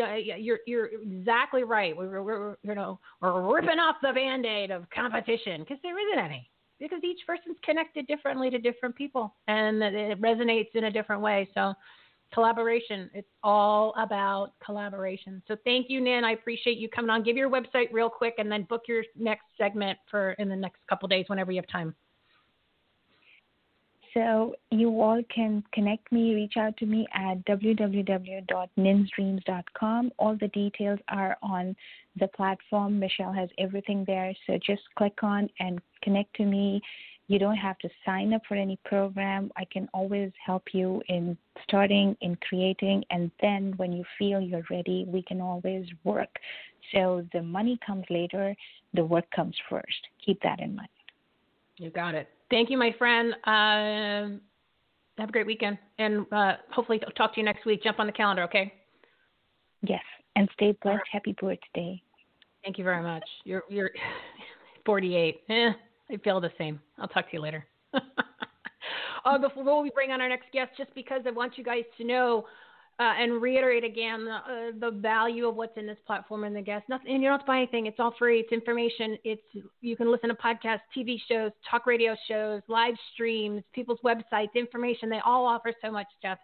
uh, you're you're exactly right. We're, we're you know we're ripping off the band-aid of competition because there isn't any because each person's connected differently to different people and it resonates in a different way. So collaboration, it's all about collaboration. So thank you, Nan. I appreciate you coming on. Give your website real quick and then book your next segment for in the next couple days whenever you have time. So you all can connect me, reach out to me at www.ninsdreams.com. All the details are on the platform. Michele has everything there. So just click on and connect to me. You don't have to sign up for any program. I can always help you in starting, in creating, and then when you feel you're ready, we can always work. So the money comes later, the work comes first. Keep that in mind. You got it. Thank you, my friend. Uh, have a great weekend, and uh, hopefully talk to you next week. Jump on the calendar, okay? Yes, and stay blessed. Happy birthday. Thank you very much. You're you're 48. Eh, I feel the same. I'll talk to you later. uh, before we bring on our next guest, just because I want you guys to know uh, and reiterate again the, uh, the value of what's in this platform and the guests. Nothing, and you don't have to buy anything. It's all free. It's information. It's you can listen to podcasts, TV shows, talk radio shows, live streams, people's websites, information. They all offer so much stuff.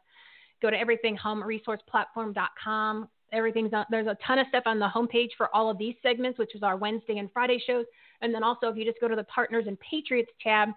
Go to everythinghomeresourceplatform.com. Everything's on, there's a ton of stuff on the homepage for all of these segments, which is our Wednesday and Friday shows. And then also, if you just go to the Partners and Patriots tab,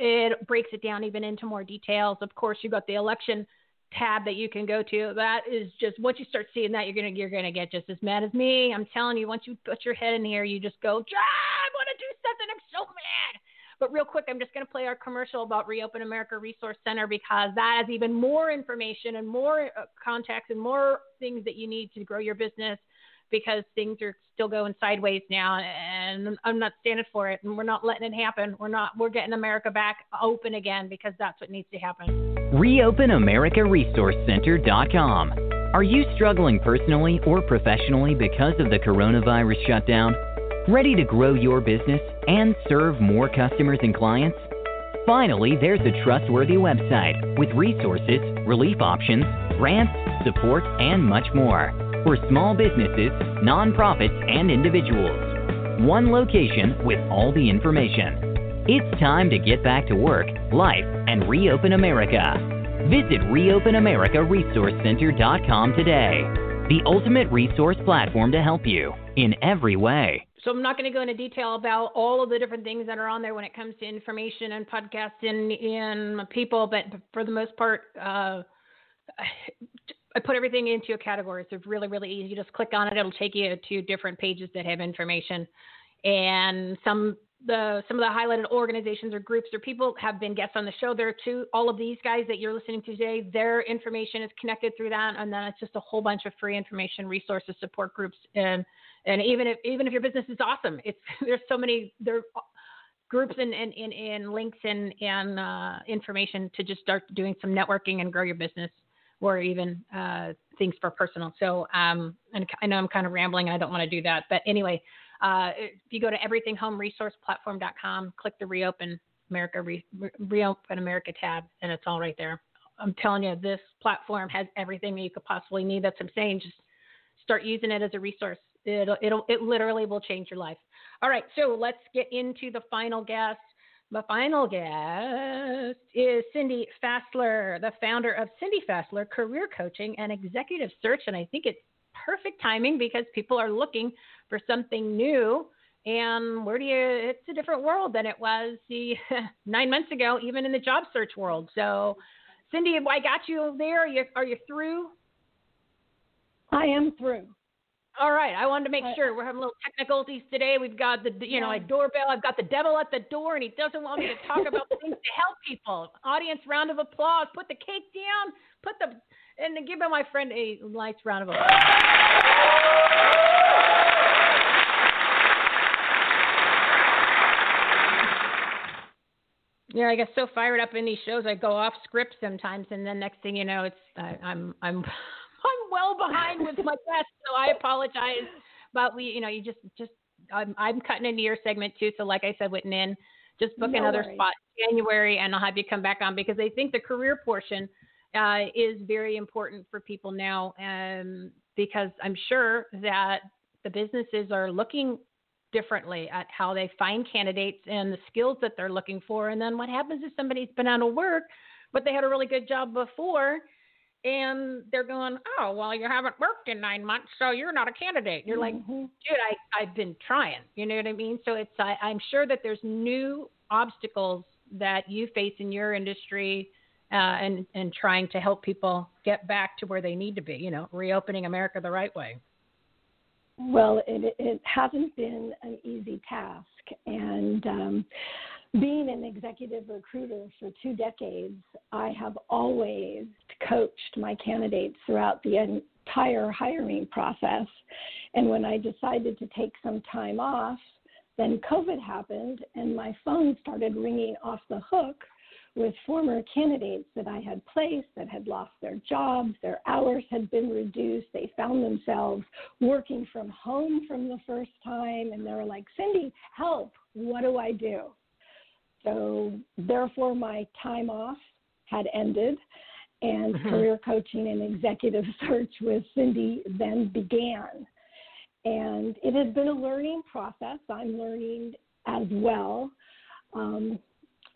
it breaks it down even into more details. Of course, you got the election tab that you can go to. That is just once you start seeing that, you're gonna you're gonna get just as mad as me. I'm telling you, once you put your head in here, you just go, I want to do something. I'm so mad. But real quick, I'm just going to play our commercial about Reopen America Resource Center because that has even more information and more uh, contacts and more things that you need to grow your business because things are still going sideways now and I'm not standing for it and we're not letting it happen. We're not we're getting America back open again because that's what needs to happen. ReopenAmericaResourceCenter.com. Are you struggling personally or professionally because of the coronavirus shutdown? Ready to grow your business and serve more customers and clients? Finally, there's a trustworthy website with resources, relief options, grants, support, and much more for small businesses, nonprofits, and individuals. One location with all the information. It's time to get back to work, life, and reopen America. Visit ReopenAmericaResourceCenter.com today. The ultimate resource platform to help you in every way. So I'm not going to go into detail about all of the different things that are on there when it comes to information and podcasts and people, but for the most part, uh, I put everything into a category. It's really, really easy. You just click on it; it'll take you to different pages that have information. And some the some of the highlighted organizations or groups or people have been guests on the show. There too. All of these guys that you're listening to today, their information is connected through that, and then it's just a whole bunch of free information, resources, support groups, and and even if even if your business is awesome, it's there's so many there groups and, and, and, and links and and uh, information to just start doing some networking and grow your business, or even uh, things for personal. So um, and I know I'm kind of rambling. I don't want to do that, but anyway. Uh, if you go to everythinghomeresourceplatform.com, click the Reopen America Re, Reopen America tab, and it's all right there. I'm telling you, this platform has everything you could possibly need. That's what I'm saying. Just start using it as a resource. It'll, it'll, it literally will change your life. All right, so let's get into the final guest. The final guest is Cindy Fassler, the founder of Cindy Fassler Career Coaching and Executive Search. And I think it's perfect timing because people are looking for something new. And where do you? It's a different world than it was the nine months ago, even in the job search world. So, Cindy, I got you there. Are you, are you through? I am through. All right. I wanted to make sure we're having a little technicalities today. We've got the, you know, a doorbell. I've got the devil at the door, and he doesn't want me to talk about things to help people. Audience, round of applause. Put the cake down. Put the, and give my friend a nice round of applause. Yeah, I get so fired up in these shows, I go off script sometimes, and then next thing you know, it's I, I'm I'm I'm well behind with my guests, so I apologize. But we, you know, you just just I'm I'm cutting into your segment too. So like I said with Nyn, just book no another worries. spot January, and I'll have you come back on because I think the career portion uh, is very important for people now, um, because I'm sure that the businesses are looking differently at how they find candidates and the skills that they're looking for. And then what happens if somebody's been out of work, but they had a really good job before, and they're going, "Oh, well, you haven't worked in nine months, so you're not a candidate." You're like, Mhm. "Dude, I I've been trying." You know what I mean? So it's I, I'm sure that there's new obstacles that you face in your industry uh, and and trying to help people get back to where they need to be. You know, reopening America the right way. Well, it, it hasn't been an easy task, and um, being an executive recruiter for two decades, I have always coached my candidates throughout the entire hiring process. And when I decided to take some time off, then COVID happened, and my phone started ringing off the hook with former candidates that I had placed that had lost their jobs, their hours had been reduced, they found themselves working from home from the first time, and they were like, Cindy, help, what do I do? So, therefore, my time off had ended, and mm-hmm. career coaching and executive search with Cindy then began. And it has been a learning process. I'm learning as well. Um,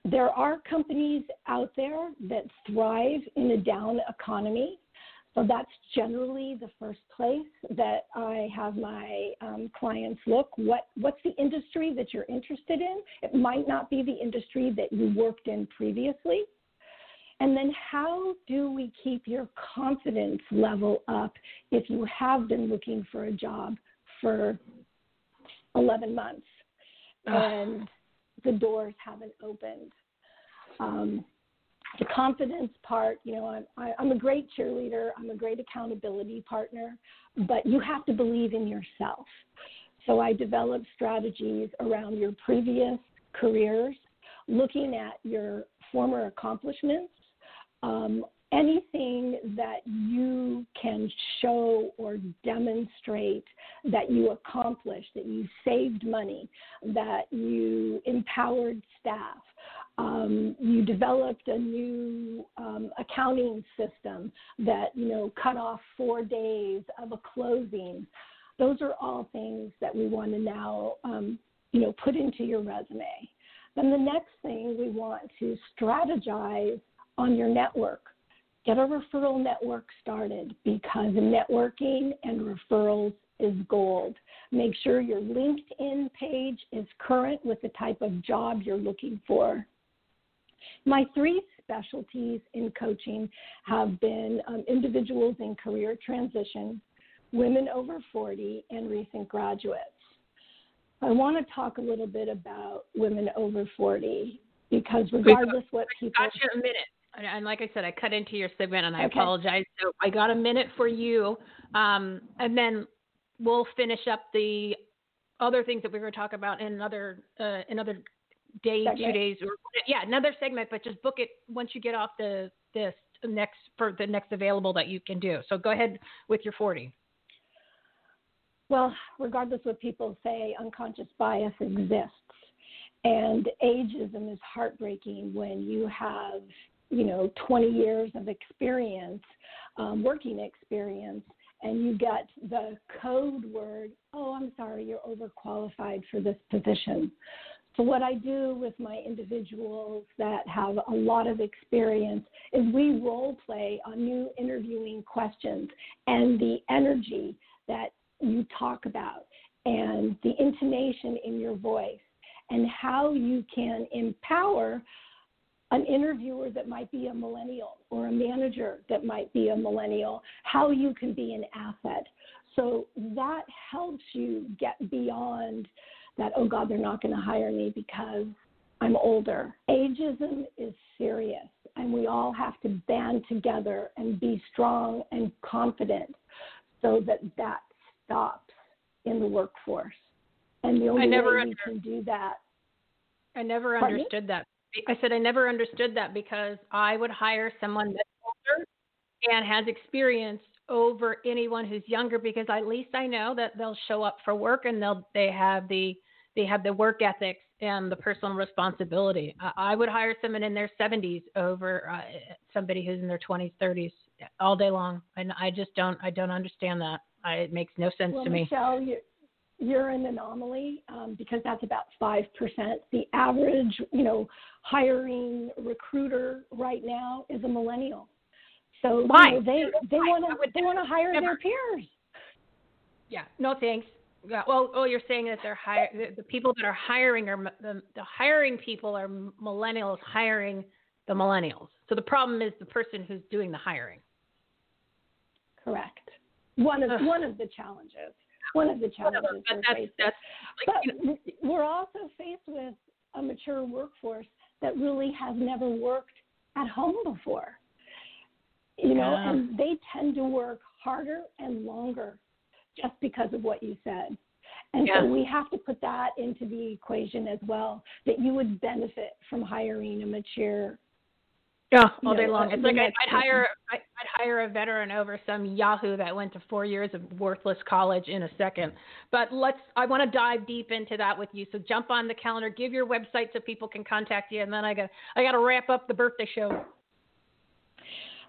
there are companies out there that thrive in a down economy. So that's generally the first place that I have my um, clients look. What what's the industry that you're interested in? It might not be the industry that you worked in previously. And then how do we keep your confidence level up if you have been looking for a job for 11 months and the doors haven't opened. Um, the confidence part, you know, I'm, I, I'm a great cheerleader, I'm a great accountability partner, but you have to believe in yourself. So I developed strategies around your previous careers, looking at your former accomplishments, um, anything that you can show or demonstrate that you accomplished, that you saved money, that you empowered staff, um, you developed a new um, accounting system that you know cut off four days of a closing. Those are all things that we want to now um, you know put into your resume. Then the next thing we want to strategize on your network get a referral network started because networking and referrals is gold. Make sure your LinkedIn page is current with the type of job you're looking for. My three specialties in coaching have been um, individuals in career transition, women over 40, and recent graduates. I want to talk a little bit about women over 40 because regardless what people. Got you a minute and like I said, I cut into your segment, and I okay. apologize. So I got a minute for you, um, and then we'll finish up the other things that we were going to talk about in another uh, another day, segment. two days, or yeah, another segment. But just book it once you get off the this next for the next available that you can do. So go ahead with your forty. Well, regardless what people say, unconscious bias exists. And ageism is heartbreaking when you have you know 20 years of experience um, working experience and you get the code word oh i'm sorry you're overqualified for this position so what i do with my individuals that have a lot of experience is we role play on new interviewing questions and the energy that you talk about and the intonation in your voice and how you can empower an interviewer that might be a millennial or a manager that might be a millennial, how you can be an asset. So that helps you get beyond that, oh God, they're not going to hire me because I'm older. Ageism is serious, and we all have to band together and be strong and confident so that that stops in the workforce And the only way we can do that. I never understood that I said I never understood that because I would hire someone that's older and has experience over anyone who's younger because at least I know that they'll show up for work and they'll they have the they have the work ethics and the personal responsibility. I, I would hire someone in their 70s over uh, somebody who's in their 20s, 30s all day long, and I just don't I don't understand that. I, it makes no sense well, to me. Michele, you, you're an anomaly um, because that's about 5%. The average, you know, hiring recruiter right now is a millennial. So Why? You know, they they want to they want to hire Never. their peers. Yeah, no thanks. Yeah. Well, oh, you're saying that they're hire the, the people that are hiring are the, the hiring people are millennials hiring the millennials. So the problem is the person who's doing the hiring. Correct. One of one of the challenges. One of the challenges but that's, that's, but like, you know, we're also faced with a mature workforce that really has never worked at home before. You know, Yeah. and they tend to work harder and longer just because of what you said. And Yeah. so we have to put that into the equation as well that you would benefit from hiring a mature Yeah, all day know, long. It's like I'd, I'd hire I'd hire a veteran over some Yahoo that went to four years of worthless college in a second. But let's I want to dive deep into that with you. So jump on the calendar, give your website so people can contact you, and then I got I got to wrap up the birthday show.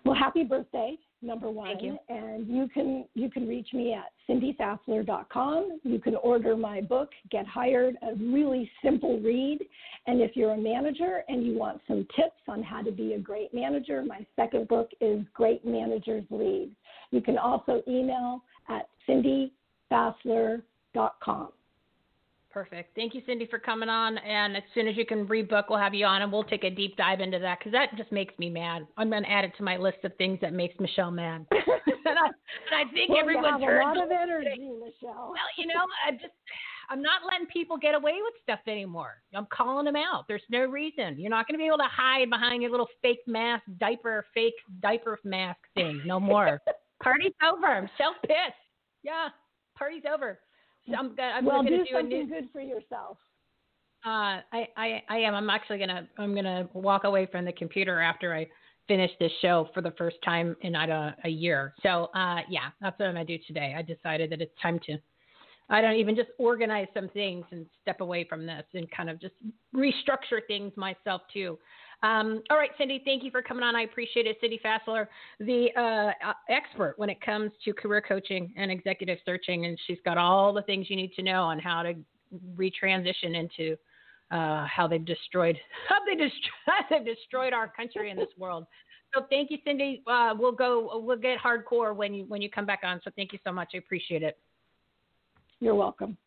Well, happy birthday, number one. Thank you. And you can you can reach me at cindyfassler.com. You can order my book, Get Hired, a really simple read. And if you're a manager and you want some tips on how to be a great manager, my second book is Great Managers Lead. You can also email at cindyfassler.com. Perfect. Thank you, Cindy, for coming on. And as soon as you can rebook, we'll have you on, and we'll take a deep dive into that because that just makes me mad. I'm going to add it to my list of things that makes Michele mad. and, I, and I think well, everyone's you have heard a lot of energy, Michele. Well, you know, I just I'm not letting people get away with stuff anymore. I'm calling them out. There's no reason. You're not going to be able to hide behind your little fake mask, diaper, fake diaper mask thing. No more. Party's over. I'm so pissed. Yeah, party's over. I'm, I'm well, going do to do a something new. good for yourself. Uh, I, I, I am. I'm actually gonna. I'm gonna walk away from the computer after I finish this show for the first time in I don't, a year. So, uh, yeah, that's what I'm gonna do today. I decided that it's time to. I don't even just organize some things and step away from this and kind of just restructure things myself too. Um, all right, Cindy, thank you for coming on. I appreciate it. Cindy Fassler, the uh, uh, expert when it comes to career coaching and executive searching, and she's got all the things you need to know on how to retransition into uh, how they've destroyed how they destroyed they've destroyed our country and this world. So thank you, Cindy. Uh, we'll go. We'll get hardcore when you when you come back on. So thank you so much. I appreciate it. You're welcome.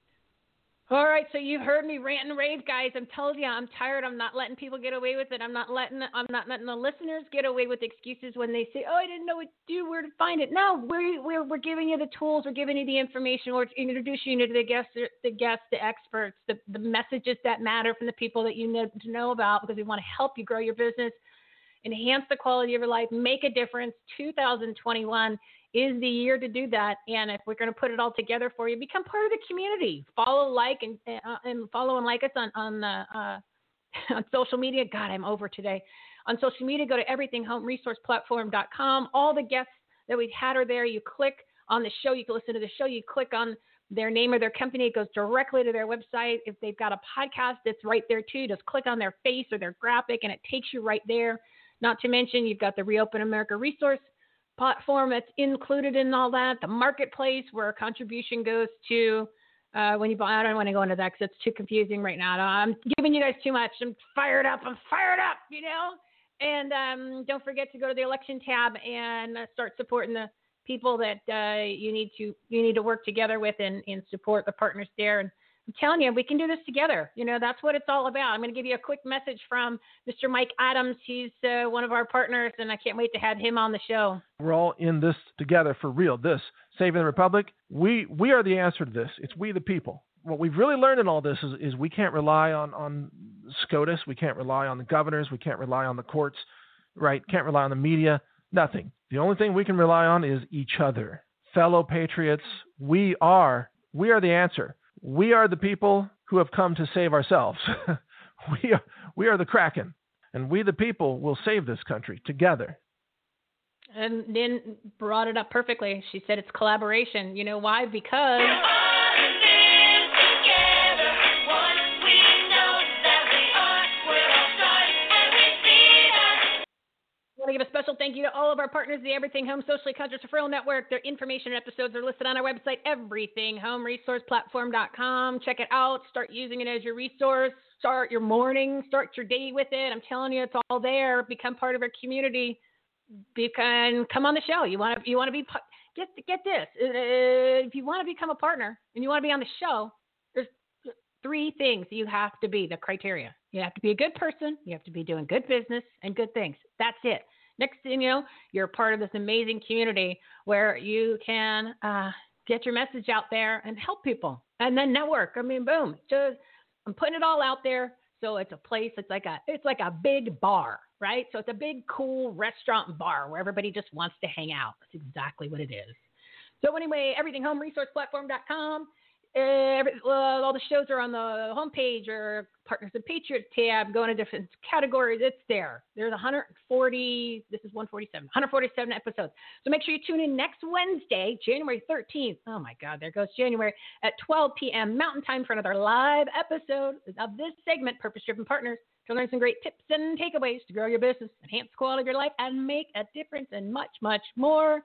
All right, so you've heard me rant and rave, guys. I'm telling you, I'm tired. I'm not letting people get away with it. I'm not letting I'm not letting the listeners get away with excuses when they say, "Oh, I didn't know what to do, where to find it." No, we're we're we're giving you the tools, we're giving you the information, we're introducing you to the guests, the guests, the experts, the the messages that matter from the people that you need to know about because we want to help you grow your business, enhance the quality of your life, make a difference. 2021 is the year to do that. And if we're going to put it all together for you, become part of the community. Follow, like, and uh, and follow and like us on on the uh, on social media. God, I'm over today. On social media, go to everythinghomeresourceplatform.com. All the guests that we've had are there. You click on the show, you can listen to the show. You click on their name or their company, it goes directly to their website. If they've got a podcast, it's right there too. Just click on their face or their graphic, and it takes you right there. Not to mention, you've got the Reopen America resource platform that's included in all that. The marketplace where a contribution goes to uh, when you buy. I don't want to go into that because it's too confusing right now. I'm giving you guys too much. I'm fired up. I'm fired up. You know. And um, don't forget to go to the election tab and uh, start supporting the people that uh, you need to you need to work together with and, and support the partners there. And I'm telling you, we can do this together. You know, that's what it's all about. I'm going to give you a quick message from Mr. Mike Adams. He's uh, one of our partners, and I can't wait to have him on the show. We're all in this together for real. This saving the republic. We we are the answer to this. It's we the people. What we've really learned in all this is, is we can't rely on on SCOTUS. We can't rely on the governors. We can't rely on the courts. Right? Can't rely on the media. Nothing. The only thing we can rely on is each other, fellow patriots. We are we are the answer. We are the people who have come to save ourselves. we are we are the Kraken, and we the people will save this country together. And Lynn brought it up perfectly. She said it's collaboration. You know why? Because give a special thank you to all of our partners, the Everything Home Socially Conscious Referral Network. Their information and episodes are listed on our website, everythinghomeresourceplatform.com. Check it out. Start using it as your resource. Start your morning. Start your day with it. I'm telling you, it's all there. Become part of our community. You come on the show. You want to you want to be get get this. Uh, if you want to become a partner and you want to be on the show, there's three things you have to be. The criteria. You have to be a good person. You have to be doing good business and good things. That's it. Next thing you know, you're part of this amazing community where you can uh, get your message out there and help people, and then network. I mean, boom. Just I'm putting it all out there. So it's a place. It's like a it's like a big bar, right? So it's a big cool restaurant bar where everybody just wants to hang out. That's exactly what it is. So anyway, everythinghomeresourceplatform.com every, all the shows are on the homepage or Partners and Patriots tab. Go into different categories. It's there. There's 140. This is 147. 147 episodes. So make sure you tune in next Wednesday, January 13th. Oh my God, there goes January at 12 p.m. Mountain Time for another live episode of this segment, Purpose Driven Partners, to learn some great tips and takeaways to grow your business, enhance the quality of your life, and make a difference, and much, much more.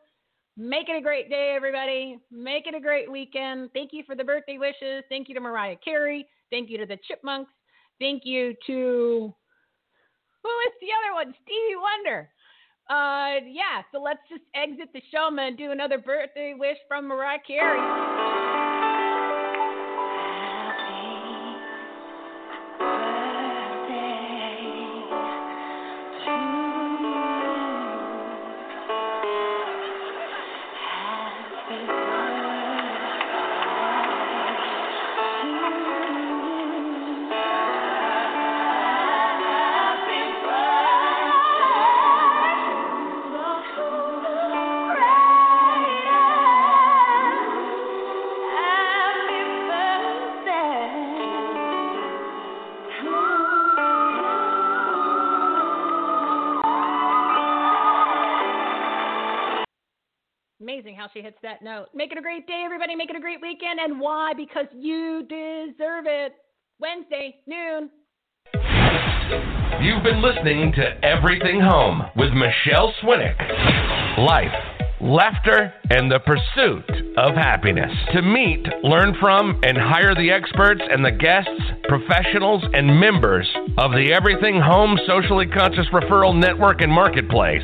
Make it a great day, everybody. Make it a great weekend. Thank you for the birthday wishes. Thank you to Mariah Carey. Thank you to the Chipmunks. Thank you to who is the other one? Stevie Wonder. Uh, yeah. So let's just exit the show and do another birthday wish from Mariah Carey. She hits that note. Make it a great day, everybody. Make it a great weekend. And why? Because you deserve it. Wednesday, noon. You've been listening to Everything Home with Michele Swinick. Life, laughter, and the pursuit of happiness. To meet, learn from, and hire the experts and the guests, professionals, and members of the Everything Home Socially Conscious Referral Network and Marketplace